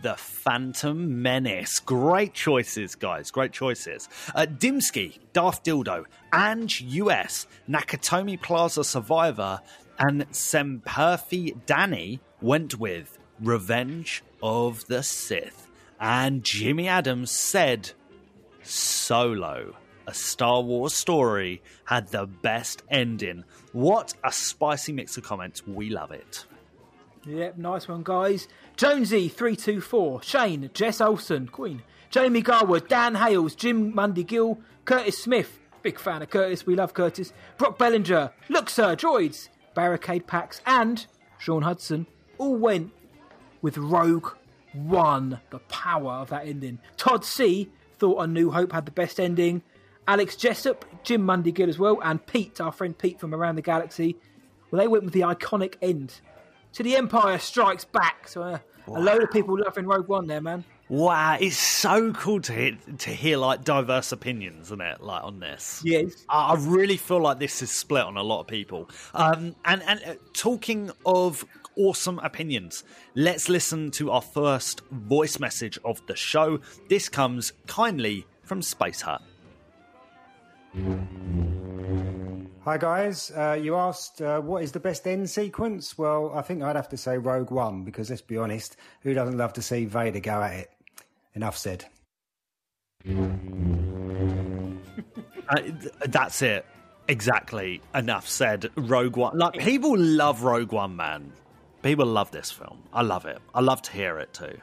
the Phantom Menace. Great choices, guys. Great choices. Uh, Dimsky, Darth Dildo, Ange US, Nakatomi Plaza Survivor, and Semperfi Danny went with Revenge of the Sith. And Jimmy Adams said Solo, a Star Wars story, had the best ending. What a spicy mix of comments. We love it. Yep, nice one, guys. Jonesy three two four, Shane, Jess Olson, Queen, Jamie Garwood, Dan Hales, Jim Mundy Gill, Curtis Smith, big fan of Curtis, we love Curtis, Brock Bellinger, Look Sir, Droids, Barricade Packs, and Sean Hudson all went with Rogue One, the power of that ending. Todd C thought A New Hope had the best ending. Alex Jessup, Jim Mundy Gill as well, and Pete, our friend Pete from around the galaxy, well, they went with the iconic end to the Empire Strikes Back. So uh, a load of people loving Rogue One there, man. Wow, it's so cool to hear, to hear like diverse opinions, isn't it? Like on this, Yes. I I really feel like this is split on a lot of people. Um, and and uh, talking of awesome opinions, let's listen to our first voice message of the show. This comes kindly from Space Hut. Hi guys, uh, you asked uh, what is the best end sequence? Well, I think I'd have to say Rogue One because let's be honest, who doesn't love to see Vader go at it? Enough said. <laughs> Uh, that's it. Exactly. Enough said. Rogue One. Like people love Rogue One, man. People love this film. I love it. I love to hear it too.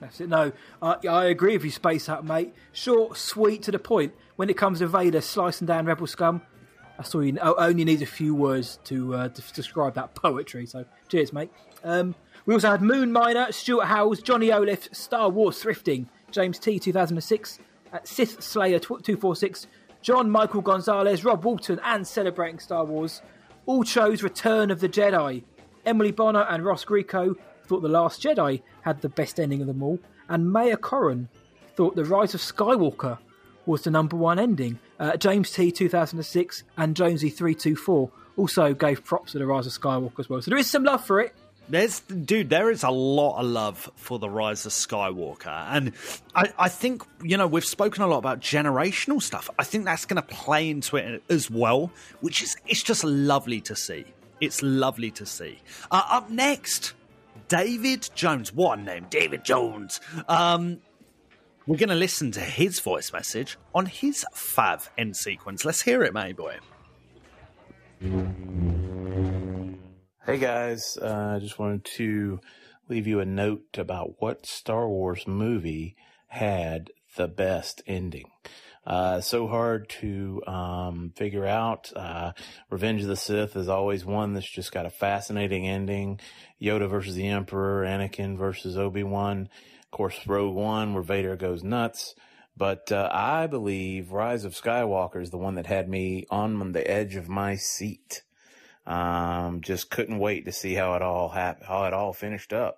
That's it. No, I, I agree with you, Space Hut, mate. Short, sweet, to the point. When it comes to Vader slicing down Rebel scum, that's all you only need a few words to, uh, to describe that poetry. So, cheers, mate. Um, we also had Moon Miner, Stuart Howes, Johnny Olive, Star Wars Thrifting, James T, 2006, uh, Sith Slayer 246, John Michael Gonzalez, Rob Walton, and celebrating Star Wars. All chose Return of the Jedi. Emily Bonner and Ross Greco thought The Last Jedi had the best ending of them all, and Maya Corrin thought The Rise of Skywalker was the number one ending. Uh, James T, 2006, and Jonesy 324 also gave props to The Rise of Skywalker as well. So there is some love for it. There's, dude, there is a lot of love for the rise of Skywalker, and I, I think you know we've spoken a lot about generational stuff. I think that's going to play into it as well, which is it's just lovely to see. It's lovely to see. Uh, up next, David Jones. What a name, David Jones. Um, we're going to listen to his voice message on his Fav end sequence. Let's hear it, mate boy. Hey guys, uh, I just wanted to leave you a note about what Star Wars movie had the best ending. Uh, so hard to um, figure out. Uh, Revenge of the Sith is always one that's just got a fascinating ending. Yoda versus the Emperor, Anakin versus Obi Wan, of course, Rogue One, where Vader goes nuts. But uh, I believe Rise of Skywalker is the one that had me on the edge of my seat. Um, just couldn't wait to see how it all hap- how it all finished up.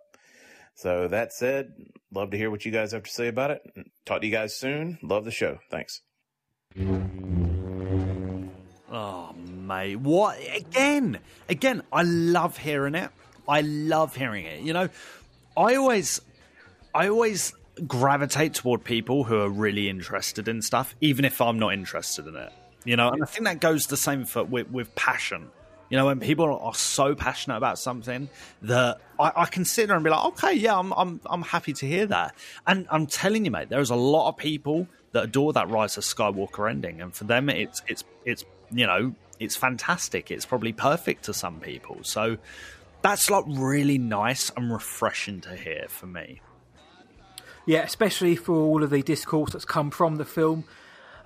So that said, love to hear what you guys have to say about it. Talk to you guys soon. Love the show. Thanks. Oh, mate. What? Again. Again, I love hearing it. I love hearing it. You know, I always, I always gravitate toward people who are really interested in stuff, even if I'm not interested in it. You know, and I think that goes the same for with, with passion. You know, when people are so passionate about something that I, I can sit there and be like, okay, yeah, I'm, I'm, I'm happy to hear that. And I'm telling you, mate, there's a lot of people that adore that Rise of Skywalker ending, and for them, it's, it's, it's, you know, it's fantastic. It's probably perfect to some people. So that's like really nice and refreshing to hear for me. Yeah, especially for all of the discourse that's come from the film.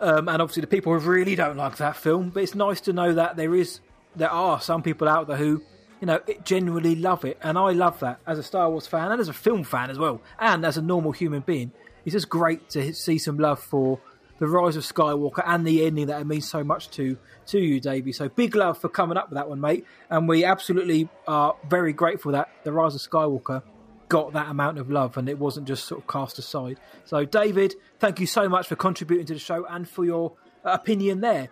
Um, and obviously, the people who really don't like that film. But it's nice to know that there is, there are some people out there who, you know, genuinely love it, and I love that as a Star Wars fan and as a film fan as well, and as a normal human being. It's just great to see some love for the Rise of Skywalker and the ending that it means so much to to you, Davey. So big love for coming up with that one, mate. And we absolutely are very grateful that the Rise of Skywalker got that amount of love and it wasn't just sort of cast aside. So, David, thank you so much for contributing to the show and for your uh, opinion there.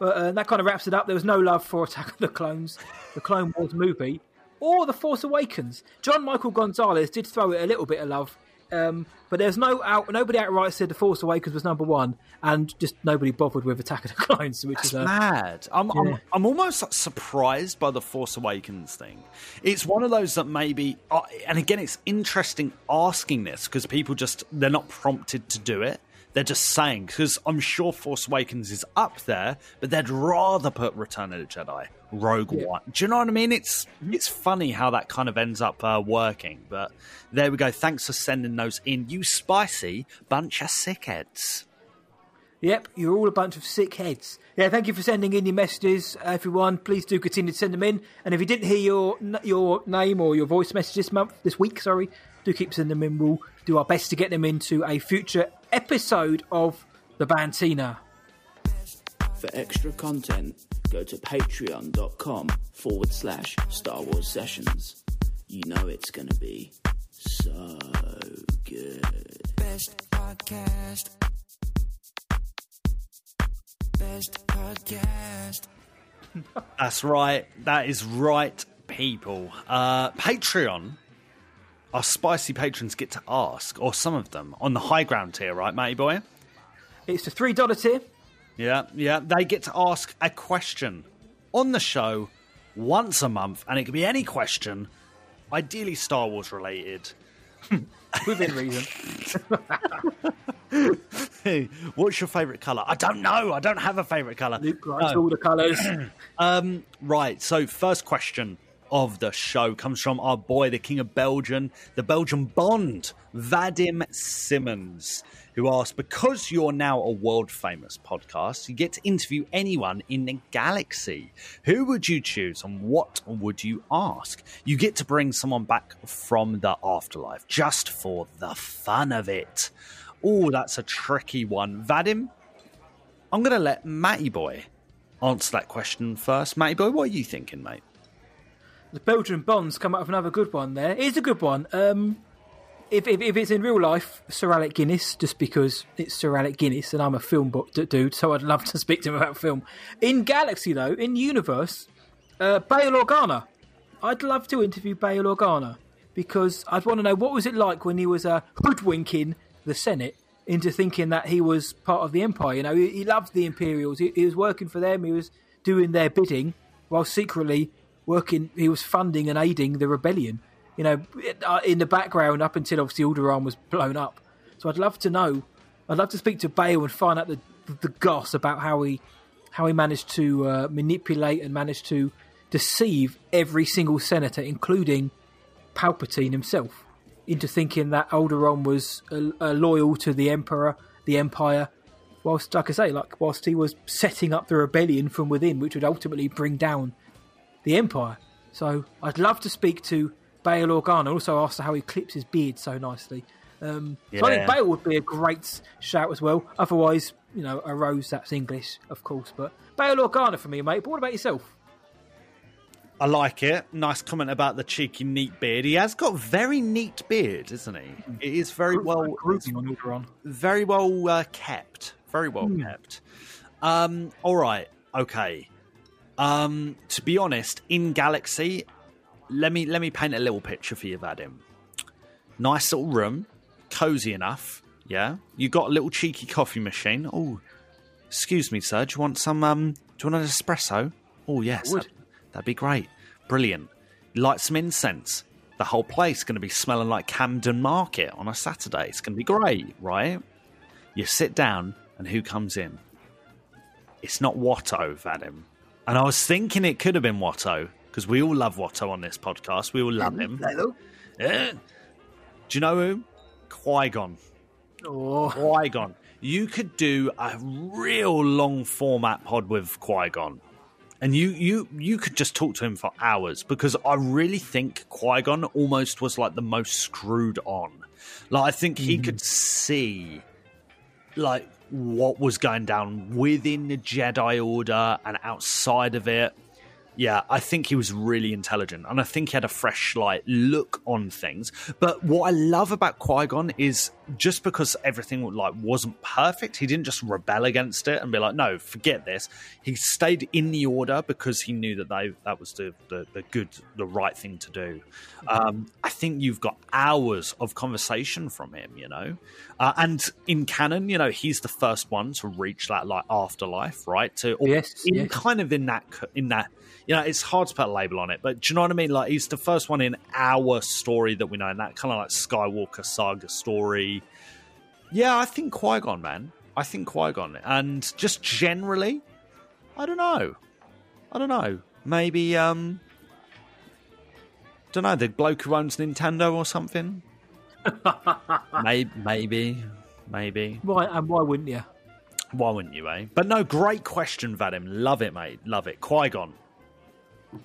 But uh, that kind of wraps it up. There was no love for Attack of the Clones, the Clone Wars movie, or The Force Awakens. John Michael Gonzalez did throw it a little bit of love um, but there's no out, nobody outright said The Force Awakens was number one, and just nobody bothered with Attack of the <laughs> Clones, which That's is uh, mad. I'm, yeah. I'm I'm almost surprised by the Force Awakens thing. It's one of those that maybe, uh, and again, it's interesting asking this because people just they're not prompted to do it. They're just saying because I'm sure Force Awakens is up there, but they'd rather put Return of the Jedi, Rogue Yeah. One. Do you know what I mean? It's it's funny how that kind of ends up uh, working. But there we go. Thanks for sending those in, you spicy bunch of sickheads. Yep, you're all a bunch of sick heads. Yeah, thank you for sending in your messages, everyone. Please do continue to send them in. And if you didn't hear your your name or your voice message this month, this week, sorry, do keep sending them in. We'll do our best to get them into a future episode of the Bantina. For extra content, go to patreon.com forward slash Star Wars Sessions. You know it's going to be so good. Best podcast. Best podcast. That's right. That is right, people. Uh, Patreon, our spicy patrons get to ask, or some of them, on the high ground tier, right, matey boy? It's the three dollar tier. Yeah, yeah. They get to ask a question on the show once a month, and it can be any question, ideally Star Wars related. <laughs> Within reason. Hey, <laughs> What's your favourite colour? I don't know. I don't have a favourite colour. Luke likes all the colours. <clears throat> um, right. So, first question of the show comes from our boy, the King of Belgium, the Belgian Bond, Vadim Simmons, who asked Because you're now a world famous podcast, you get to interview anyone in the galaxy. Who would you choose and what would you ask? You get to bring someone back from the afterlife just for the fun of it. Oh, that's a tricky one. Vadim, I'm going to let Matty Boy answer that question first. Matty Boy, what are you thinking, mate? The Belgian Bonds come up with another good one there. It's a good one. Um, if, if, if it's in real life, Sir Alec Guinness, just because it's Sir Alec Guinness and I'm a film book d- dude, so I'd love to <laughs> speak to him about film. In Galaxy, though, in universe, uh, Bail Organa. I'd love to interview Bail Organa because I'd want to know what was it like when he was uh, hoodwinking the Senate into thinking that he was part of the Empire. You know, he, he loved the Imperials. He, he was working for them. He was doing their bidding while secretly working. He was funding and aiding the rebellion. You know, in the background up until obviously Alderaan was blown up. So I'd love to know. I'd love to speak to Bail and find out the the goss about how he how he managed to uh, manipulate and managed to deceive every single senator, including Palpatine himself, into thinking that Alderaan was uh, loyal to the Emperor, the Empire, whilst, like I say, like whilst he was setting up the rebellion from within, which would ultimately bring down the Empire. So I'd love to speak to Bail Organa. Also ask how he clips his beard so nicely. Um, So I think Yeah. Bail would be a great shout as well. Otherwise, you know, a Rose that's English, of course. But Bail Organa for me, mate. But what about yourself? I like it. Nice comment about the cheeky, neat beard. He has got very neat beard, isn't he? It is very well, grouping on Alderaan. very well uh, kept. Very well Hmm. kept. Um, all right, okay. Um, to be honest, in Galaxy, let me let me paint a little picture for you, Vadim. Nice little room, cozy enough. Yeah, you got a little cheeky coffee machine. Oh, excuse me, sir. Do you want some? Um, do you want an espresso? Oh yes, would. That'd be great. Brilliant. Light some incense. The whole place going to be smelling like Camden Market on a Saturday. It's going to be great, right? You sit down, and who comes in? It's not Watto, Vadim. And I was thinking it could have been Watto because we all love Watto on this podcast. We all love mm-hmm. him. Hello. Yeah. Do you know who? Qui Gon. Oh, Qui Gon. You could do a real long format pod with Qui Gon. And you, you you could just talk to him for hours because I really think Qui Gon almost was like the most screwed on. Like I think he mm-hmm. could see like what was going down within the Jedi Order and outside of it. Yeah, I think he was really intelligent, and I think he had a fresh like look on things. But what I love about Qui Gon is just because everything like wasn't perfect, he didn't just rebel against it and be like, "No, forget this." He stayed in the Order because he knew that they that was the the, the good, the right thing to do. Um, I think you've got hours of conversation from him, you know, uh, and in canon, you know, he's the first one to reach that like afterlife, right? To Yes, in yes. kind of in that in that you know it's hard to put a label on it but do you know what i mean? Like he's the first one in our story that we know in that kind of like skywalker saga story. Yeah i think qui-gon man. I think qui-gon. And just generally i don't know. I don't know. Maybe um don't know the bloke who owns nintendo or something? <laughs> Maybe maybe maybe. Why and why wouldn't you? why wouldn't you eh? But no great question vadim. Love it mate. Love it. Qui-gon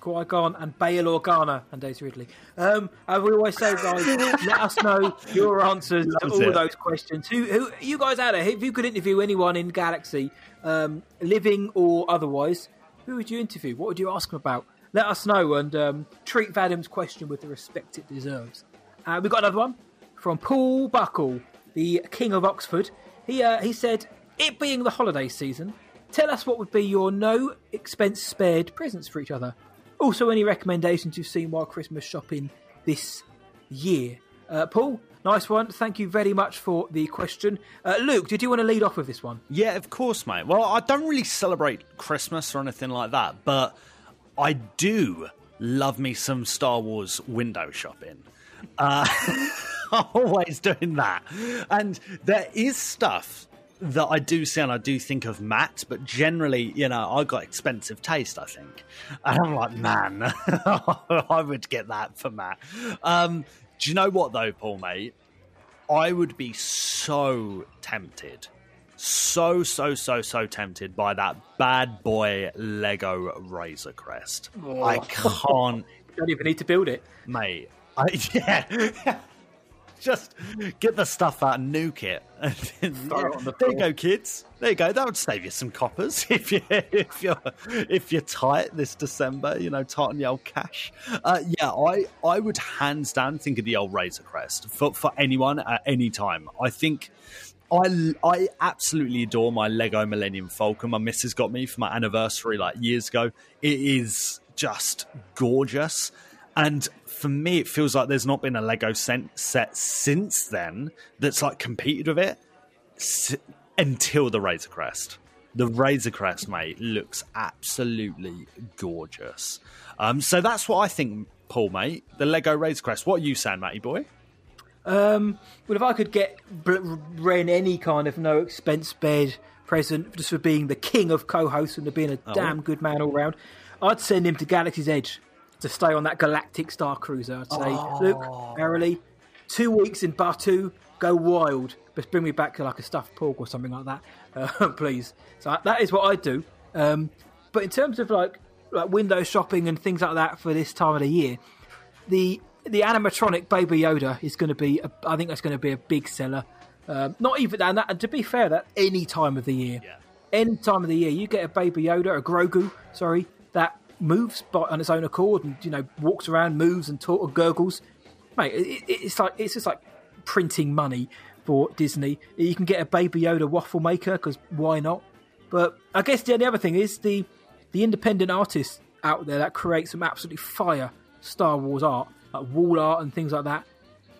Qui Gon and Bail Organa and Daisy Ridley. Um, as we always say, guys, let us know your answers to all it. those questions. Who, who, you guys out there? If you could interview anyone in Galaxy, um, living or otherwise, who would you interview? What would you ask them about? Let us know and um, treat Vadim's question with the respect it deserves. Uh, we've got another one from Paul Buckle, the King of Oxford. He uh, he said, "It being the holiday season, tell us what would be your no expense spared presents for each other. Also, any recommendations you've seen while Christmas shopping this year." Uh, Paul, nice one. Thank you very much for the question. Uh, Luke, did you want to lead off with this one? Yeah, of course, mate. Well, I don't really celebrate Christmas or anything like that, but I do love me some Star Wars window shopping. Uh, <laughs> always doing that. And there is stuff that I do see and I do think of Matt, but generally, you know, I got expensive taste, I think. <laughs> And I'm like, man, <laughs> I would get that for Matt. Um, do you know what, though, Paul, mate? I would be so tempted, so, so, so, so tempted by that bad boy Lego Razor Crest. I can't, <laughs> Don't even need to build it. mate. I, yeah. Just get the stuff out and nuke it. <laughs> The there you go, kids. There you go. That would save you some coppers <laughs> if you if you're if you're tight this December. You know, tighten your old cash. Uh, yeah, I I would hands down think of the old Razor Crest for for anyone at any time. I think. I, I absolutely adore my Lego Millennium Falcon. My missus got me for my anniversary like years ago. It is just gorgeous. And for me, it feels like there's not been a Lego set since then that's like competed with it s- until the Razor Crest. The Razor Crest, mate, looks absolutely gorgeous. Um, so that's what I think, Paul, mate. The Lego Razor Crest. What are you saying, Matty boy? Um, well, if I could get Ren any kind of no expense bed present just for being the king of co-hosts and for being a Oh. damn good man all round, I'd send him to Galaxy's Edge to stay on that galactic star cruiser. I'd say, look, Arily, two weeks in Batuu, go wild, but bring me back to like a stuffed pork or something like that, <laughs> uh, please. So that is what I'd do. Um, but in terms of like like window shopping and things like that for this time of the year, the the animatronic Baby Yoda is going to be. A, I think that's going to be a big seller. Um, not even and that. And to be fair, that any time of the year, any time of the year, you get a Baby Yoda, a Grogu, sorry, that moves by, on its own accord and you know walks around, moves and talk, gurgles. Mate, it, it, it's like it's just like printing money for Disney. You can get a Baby Yoda waffle maker because why not? But I guess the only other thing is the the independent artists out there that create some absolutely fire Star Wars art, like wall art and things like that.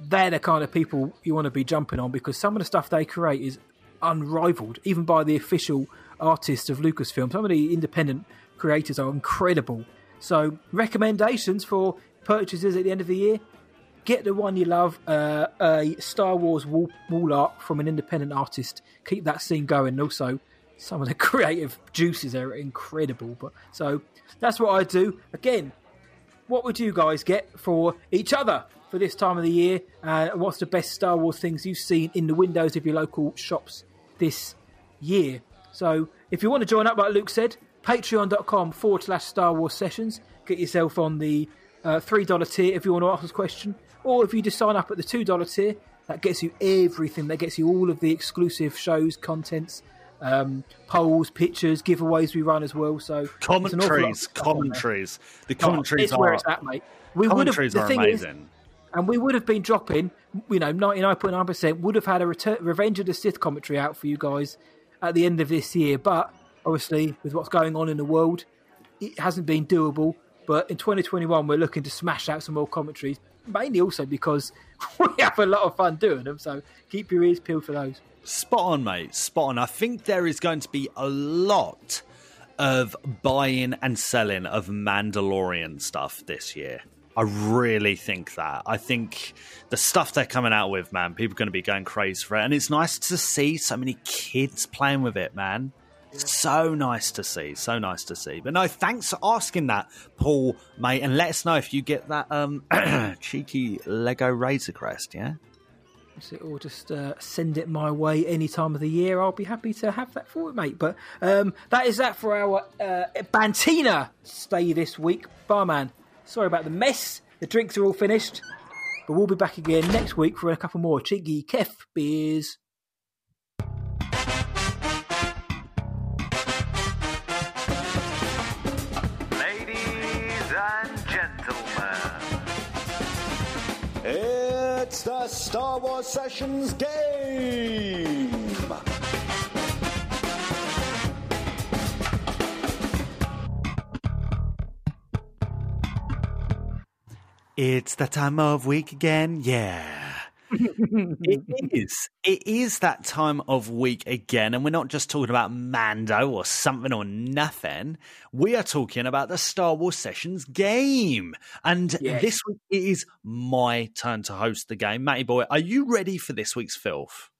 They're the kind of people you want to be jumping on because some of the stuff they create is unrivaled, even by the official artists of Lucasfilm. Some of the independent creators are incredible. So, recommendations for purchases at the end of the year get the one you love, uh, a Star Wars wall, wall art from an independent artist. Keep that scene going. Also, some of the <laughs> creative juices are incredible. But so that's what I do. Again, what would you guys get for each other for this time of the year? Uh, what's the best Star Wars things you've seen in the windows of your local shops this year? So if you want to join up, like Luke said, patreon.com forward slash Star Wars sessions. Get yourself on the uh, $3 tier if you want to ask us a question. Or if you just sign up at the $2 tier, that gets you everything. That gets you all of the exclusive shows, contents, um, polls, pictures, giveaways we run as well. So commentaries, commentaries. The commentaries it's are where it's at, mate. We would have the are thing is, amazing. and we would have been dropping, you know, ninety nine point nine percent would have had a return, Revenge of the Sith commentary out for you guys at the end of this year. But obviously, with what's going on in the world, it hasn't been doable. But in 2021, we're looking to smash out some more commentaries, mainly also because <laughs> we have a lot of fun doing them. So keep your ears peeled for those. Spot on, mate. Spot on. I think there is going to be a lot of buying and selling of Mandalorian stuff this year. I really think that. I think the stuff they're coming out with, man, people are going to be going crazy for it. And it's nice to see so many kids playing with it, man. So nice to see. So nice to see. But no, thanks for asking that, Paul, mate. And let us know if you get that um <clears throat> cheeky Lego Razor Crest, yeah? Or just uh, send it my way any time of the year. I'll be happy to have that for it, mate. But um, that is that for our uh, Bantina stay this week. Barman, sorry about the mess. The drinks are all finished. But we'll be back again next week for a couple more cheeky Kef beers. The Star Wars Sessions game. It's the time of week again. Yeah. It <laughs> is. It is that time of week again. And we're not just talking about Mando or something or nothing. We are talking about the Star Wars Sessions game. And Yes. this week it is my turn to host the game. Matty boy, are you ready for this week's filth?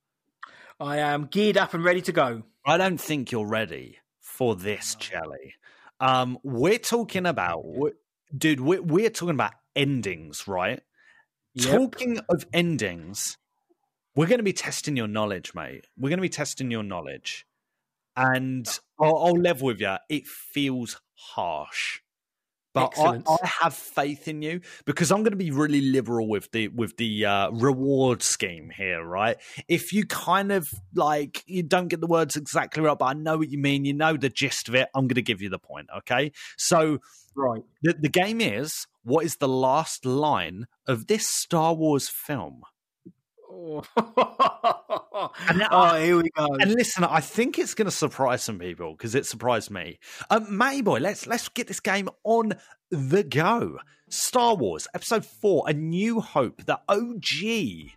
I am geared up and ready to go. I don't think you're ready for this, Chelly. Um, we're talking about, dude, we're, we're talking about endings, right? Yep. Talking of endings, we're going to be testing your knowledge, mate. We're going to be testing your knowledge. And I'll, I'll level with you, it feels harsh. But I, I have faith in you because I'm going to be really liberal with the with the uh, reward scheme here, right? If you kind of like you don't get the words exactly right, but I know what you mean, you know the gist of it, I'm going to give you the point, okay? So Right. the, the game is what is the last line of this Star Wars film? Oh, And oh here we go. And listen, I think it's going to surprise some people because it surprised me. Um, Matty boy, let's let's get this game on the go. Star Wars Episode Four: A New Hope, the OG.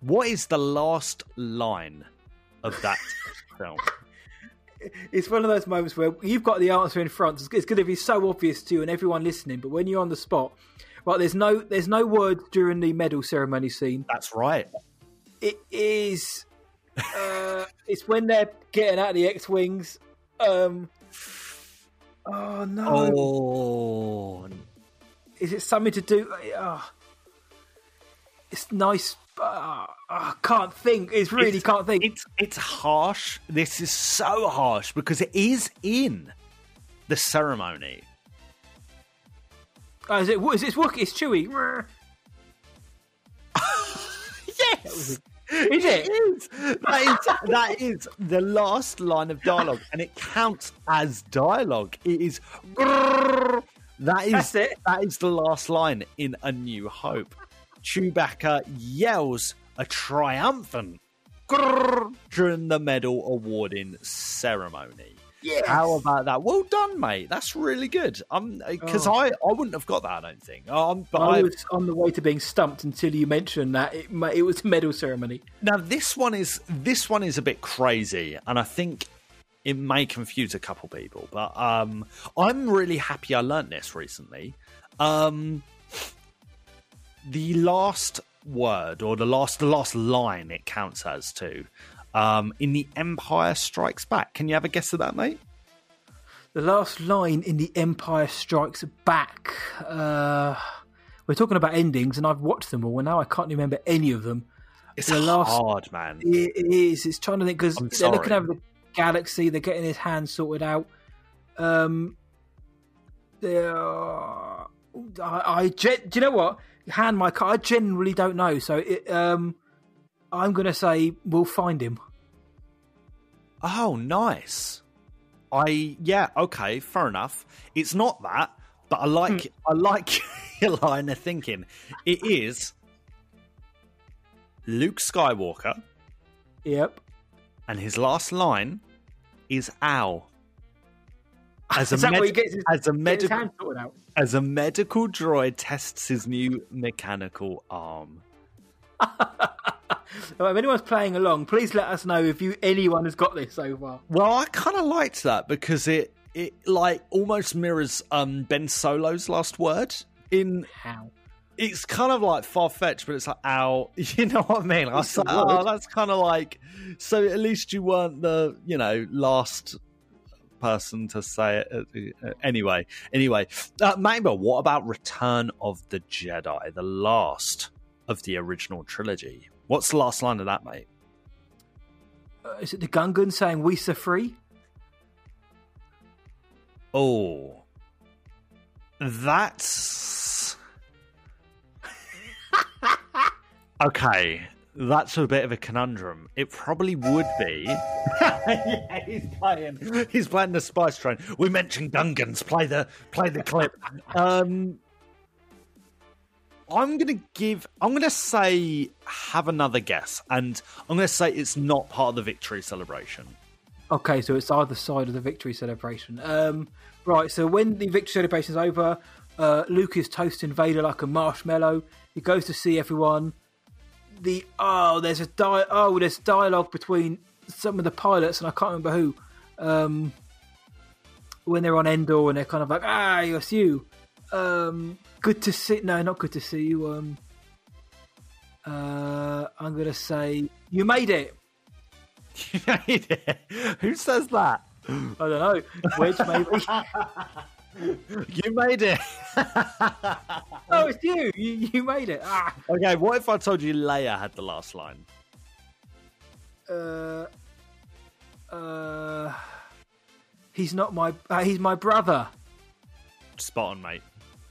What is the last line of that <laughs> film? It's one of those moments where you've got the answer in front. It's, it's going to be so obvious to you and everyone listening. But when you're on the spot, right? There's no there's no words during the medal ceremony scene. That's right. It is. Uh, it's when they're getting out of the X wings. Um. Oh no! Oh, Is it something to do? Oh, it's nice. Uh, I can't think. It's really It's- can't think. It's it's harsh. This is so harsh because it is in the ceremony. Oh, is it? Is <laughs> it? It's Wookiee. It's Chewie. Yes, Is it? is. That is that is the last line of dialogue, and it counts as dialogue. It is. That is That's it. That is the last line in A New Hope. Chewbacca yells a triumphant grrr during the medal awarding ceremony. Yes. How about that? Well done, mate. That's really good. Um, because Oh. I, I wouldn't have got that. I don't think. Um, but I I, was on the way to being stumped until you mentioned that it, it was a medal ceremony. Now this one is this one is a bit crazy, and I think it may confuse a couple people, but um, I'm really happy I learnt this recently. Um, the last word or the last the last line it counts as to um, in the Empire Strikes Back. Can you have a guess at that, mate? The last line in The Empire Strikes Back. Uh, we're talking about endings, and I've watched them all, and now I can't remember any of them. It's the last, hard, man. It is. It's trying to think because they're looking over the galaxy. They're getting his hands sorted out. Um, they're, I, I do you know what? Hand my card. I generally don't know. So it, um, I'm going to say we'll find him. Oh, nice. I yeah, okay, fair enough. It's not that, but I like I like <laughs> your line of thinking. It is Luke Skywalker, Yep. and his last line is "ow." As <laughs> a, Is that where he med- gets his, as a medical hand sorted out? As a medical droid tests his new mechanical arm. <laughs> If anyone's playing along, please let us know if you anyone has got this so far. Well, I kind of liked that because it it like almost mirrors um Ben Solo's last word in How? it's kind of like far fetched, but it's like, ow, <laughs> you know what I mean? I was like, oh, that's kind of like, so at least you weren't the, you know, last person to say it. Uh, Anyway, anyway, uh, Mabel, what about Return of the Jedi, the last of the original trilogy? What's the last line of that, mate? Uh, is it the Gungan saying we are free? Oh, that's <laughs> okay. That's a bit of a conundrum. It probably would be. <laughs> yeah, he's playing. He's playing the Spice Train. We mentioned Gungans. Play the play the clip. Um, I'm gonna give. I'm gonna say have another guess, and I'm gonna say it's not part of the victory celebration. Okay, so it's either side of the victory celebration. Um, right, so when the victory celebration is over, uh, Luke is toasting Vader like a marshmallow. He goes to see everyone. The oh, there's a di- oh, there's dialogue between some of the pilots, and I can't remember who. Um, when they're on Endor, and they're kind of like, ah, it's you. Um, good to see. No, not good to see you. Um, uh, I'm gonna say you made it. <laughs> You made it. Who says that? I don't know. Wedge, maybe. <laughs> <laughs> You made it. <laughs> oh, it's you. you. You made it. Ah. Okay, what if I told you Leia had the last line? Uh, uh, he's not my. Uh, he's my brother. Spot on, mate.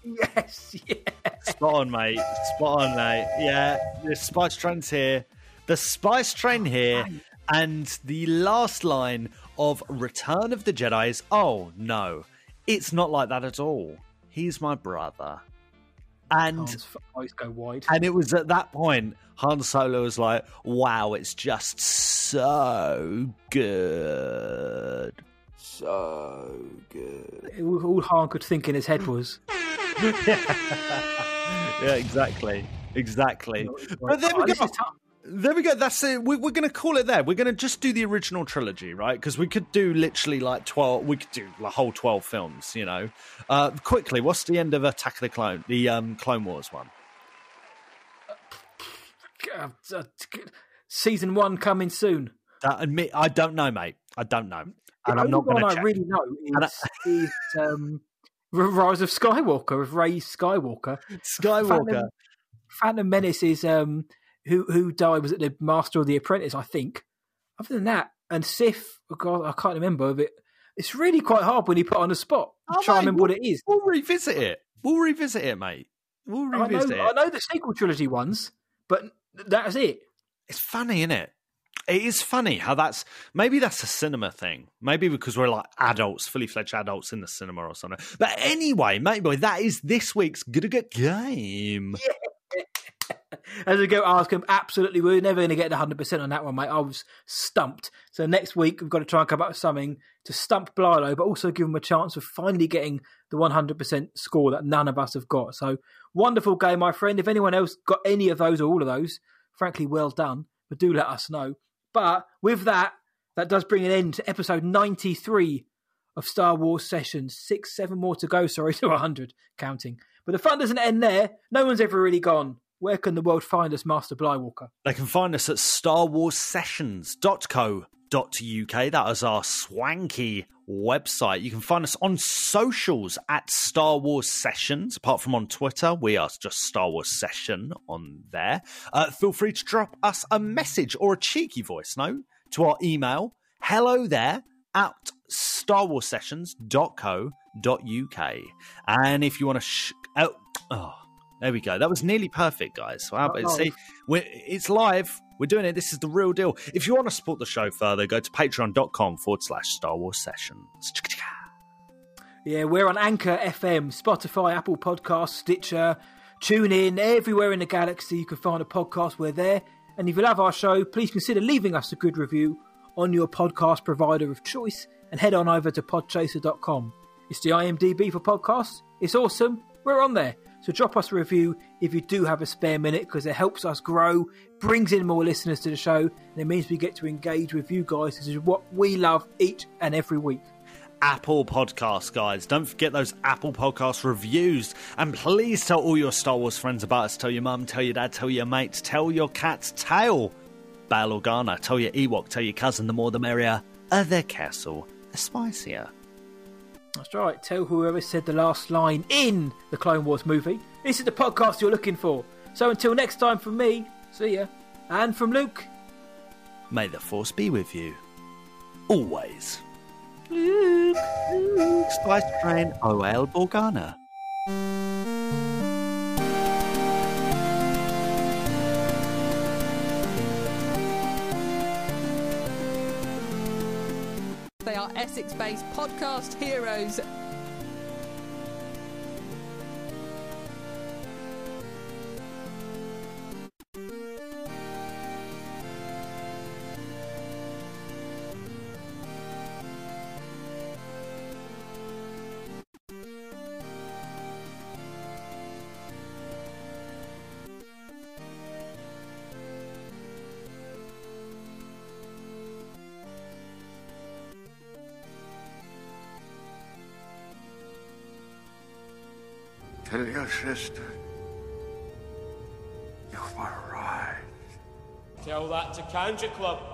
Yes. Yeah. Spot on, mate. Spot on, mate. Yeah, the Spice Train's here. The Spice Train here. And the last line of Return of the Jedi is Oh, no. It's not like that at all. He's my brother. And Han's eyes go wide. and it was at that point Han Solo was like, "Wow, it's just so good, so good." All all Han could think in his head was, <laughs> yeah, exactly, exactly. But there "Oh, we go. Is tough." There we go. That's it. We, we're going to call it there. We're going to just do the original trilogy, right? Because we could do literally like twelve. We could do the whole twelve films. You know, uh, quickly. What's the end of Attack of the Clone? The um, Clone Wars one. Uh, uh, Season one coming soon. That admit, I don't know, mate. I don't know, and The I'm not going to I really know is, is um, Rise of Skywalker, of Rey Skywalker. Skywalker. Phantom, Phantom Menace is um, who who died was it the Master or the Apprentice? I think. Other than that, and Sith, oh God, I can't remember of it. It's really quite hard when you put on the spot. Oh, try and mate, remember what it is. We'll revisit it. We'll revisit it, mate. We'll I know, revisit it. I know the sequel trilogy ones, but that's it. It's funny, isn't it? It is funny how that's maybe that's a cinema thing. Maybe because we're like adults, fully fledged adults in the cinema or something. But anyway, maybe that is this week's Good Good Game. As we go, ask him. Absolutely, we're never going to get the hundred percent on that one, mate. I was stumped. So next week we've got to try and come up with something to stump Blilo, but also give him a chance of finally getting the one hundred percent score that none of us have got. So wonderful game, my friend. If anyone else got any of those or all of those, frankly, well done. But do let us know. But with that, that does bring an end to episode 93 of Star Wars Sessions. Six, seven more to go, sorry, <laughs> to 100, counting. But the fun doesn't end there. No one's ever really gone. Where can the world find us, Master Blywalker? They can find us at starwarsessions.co.uk. That is our swanky website. You can find us on socials at Star Wars Sessions. Apart from on Twitter, we are just Star Wars Session on there. Uh, feel free to drop us a message or a cheeky voice note to our email hello there at starwarsessions.co.uk. And if you want to. Sh- oh, oh, there we go. That was nearly perfect, guys. Wow, but oh. see, we're, it's live. We're doing it. This is the real deal. If you want to support the show further, go to patreon.com forward slash Star Wars Sessions. Yeah, we're on Anchor FM, Spotify, Apple Podcasts, Stitcher, Tune in everywhere in the galaxy. You can find a podcast. We're there. And if you love our show, please consider leaving us a good review on your podcast provider of choice and head on over to podchaser.com. It's the IMDb for podcasts. It's awesome. We're on there. So drop us a review if you do have a spare minute because it helps us grow, brings in more listeners to the show, and it means we get to engage with you guys. This is what we love each and every week. Apple Podcasts, guys. Don't forget those Apple Podcast reviews. And please tell all your Star Wars friends about us. Tell your mum, tell your dad, tell your mates, tell your cat's tell Bail Organa, tell your Ewok, tell your cousin, the more the merrier. Other castle, the spicier. That's right. Tell whoever said the last line in the Clone Wars movie. This is the podcast you're looking for. So until next time, from me, see ya. And from Luke, May the Force be with you. Always. Luke, Luke. Spice Train, O.L. Borgana. Are Essex based podcast heroes. Sister you were right. Tell that to Kanjiklub.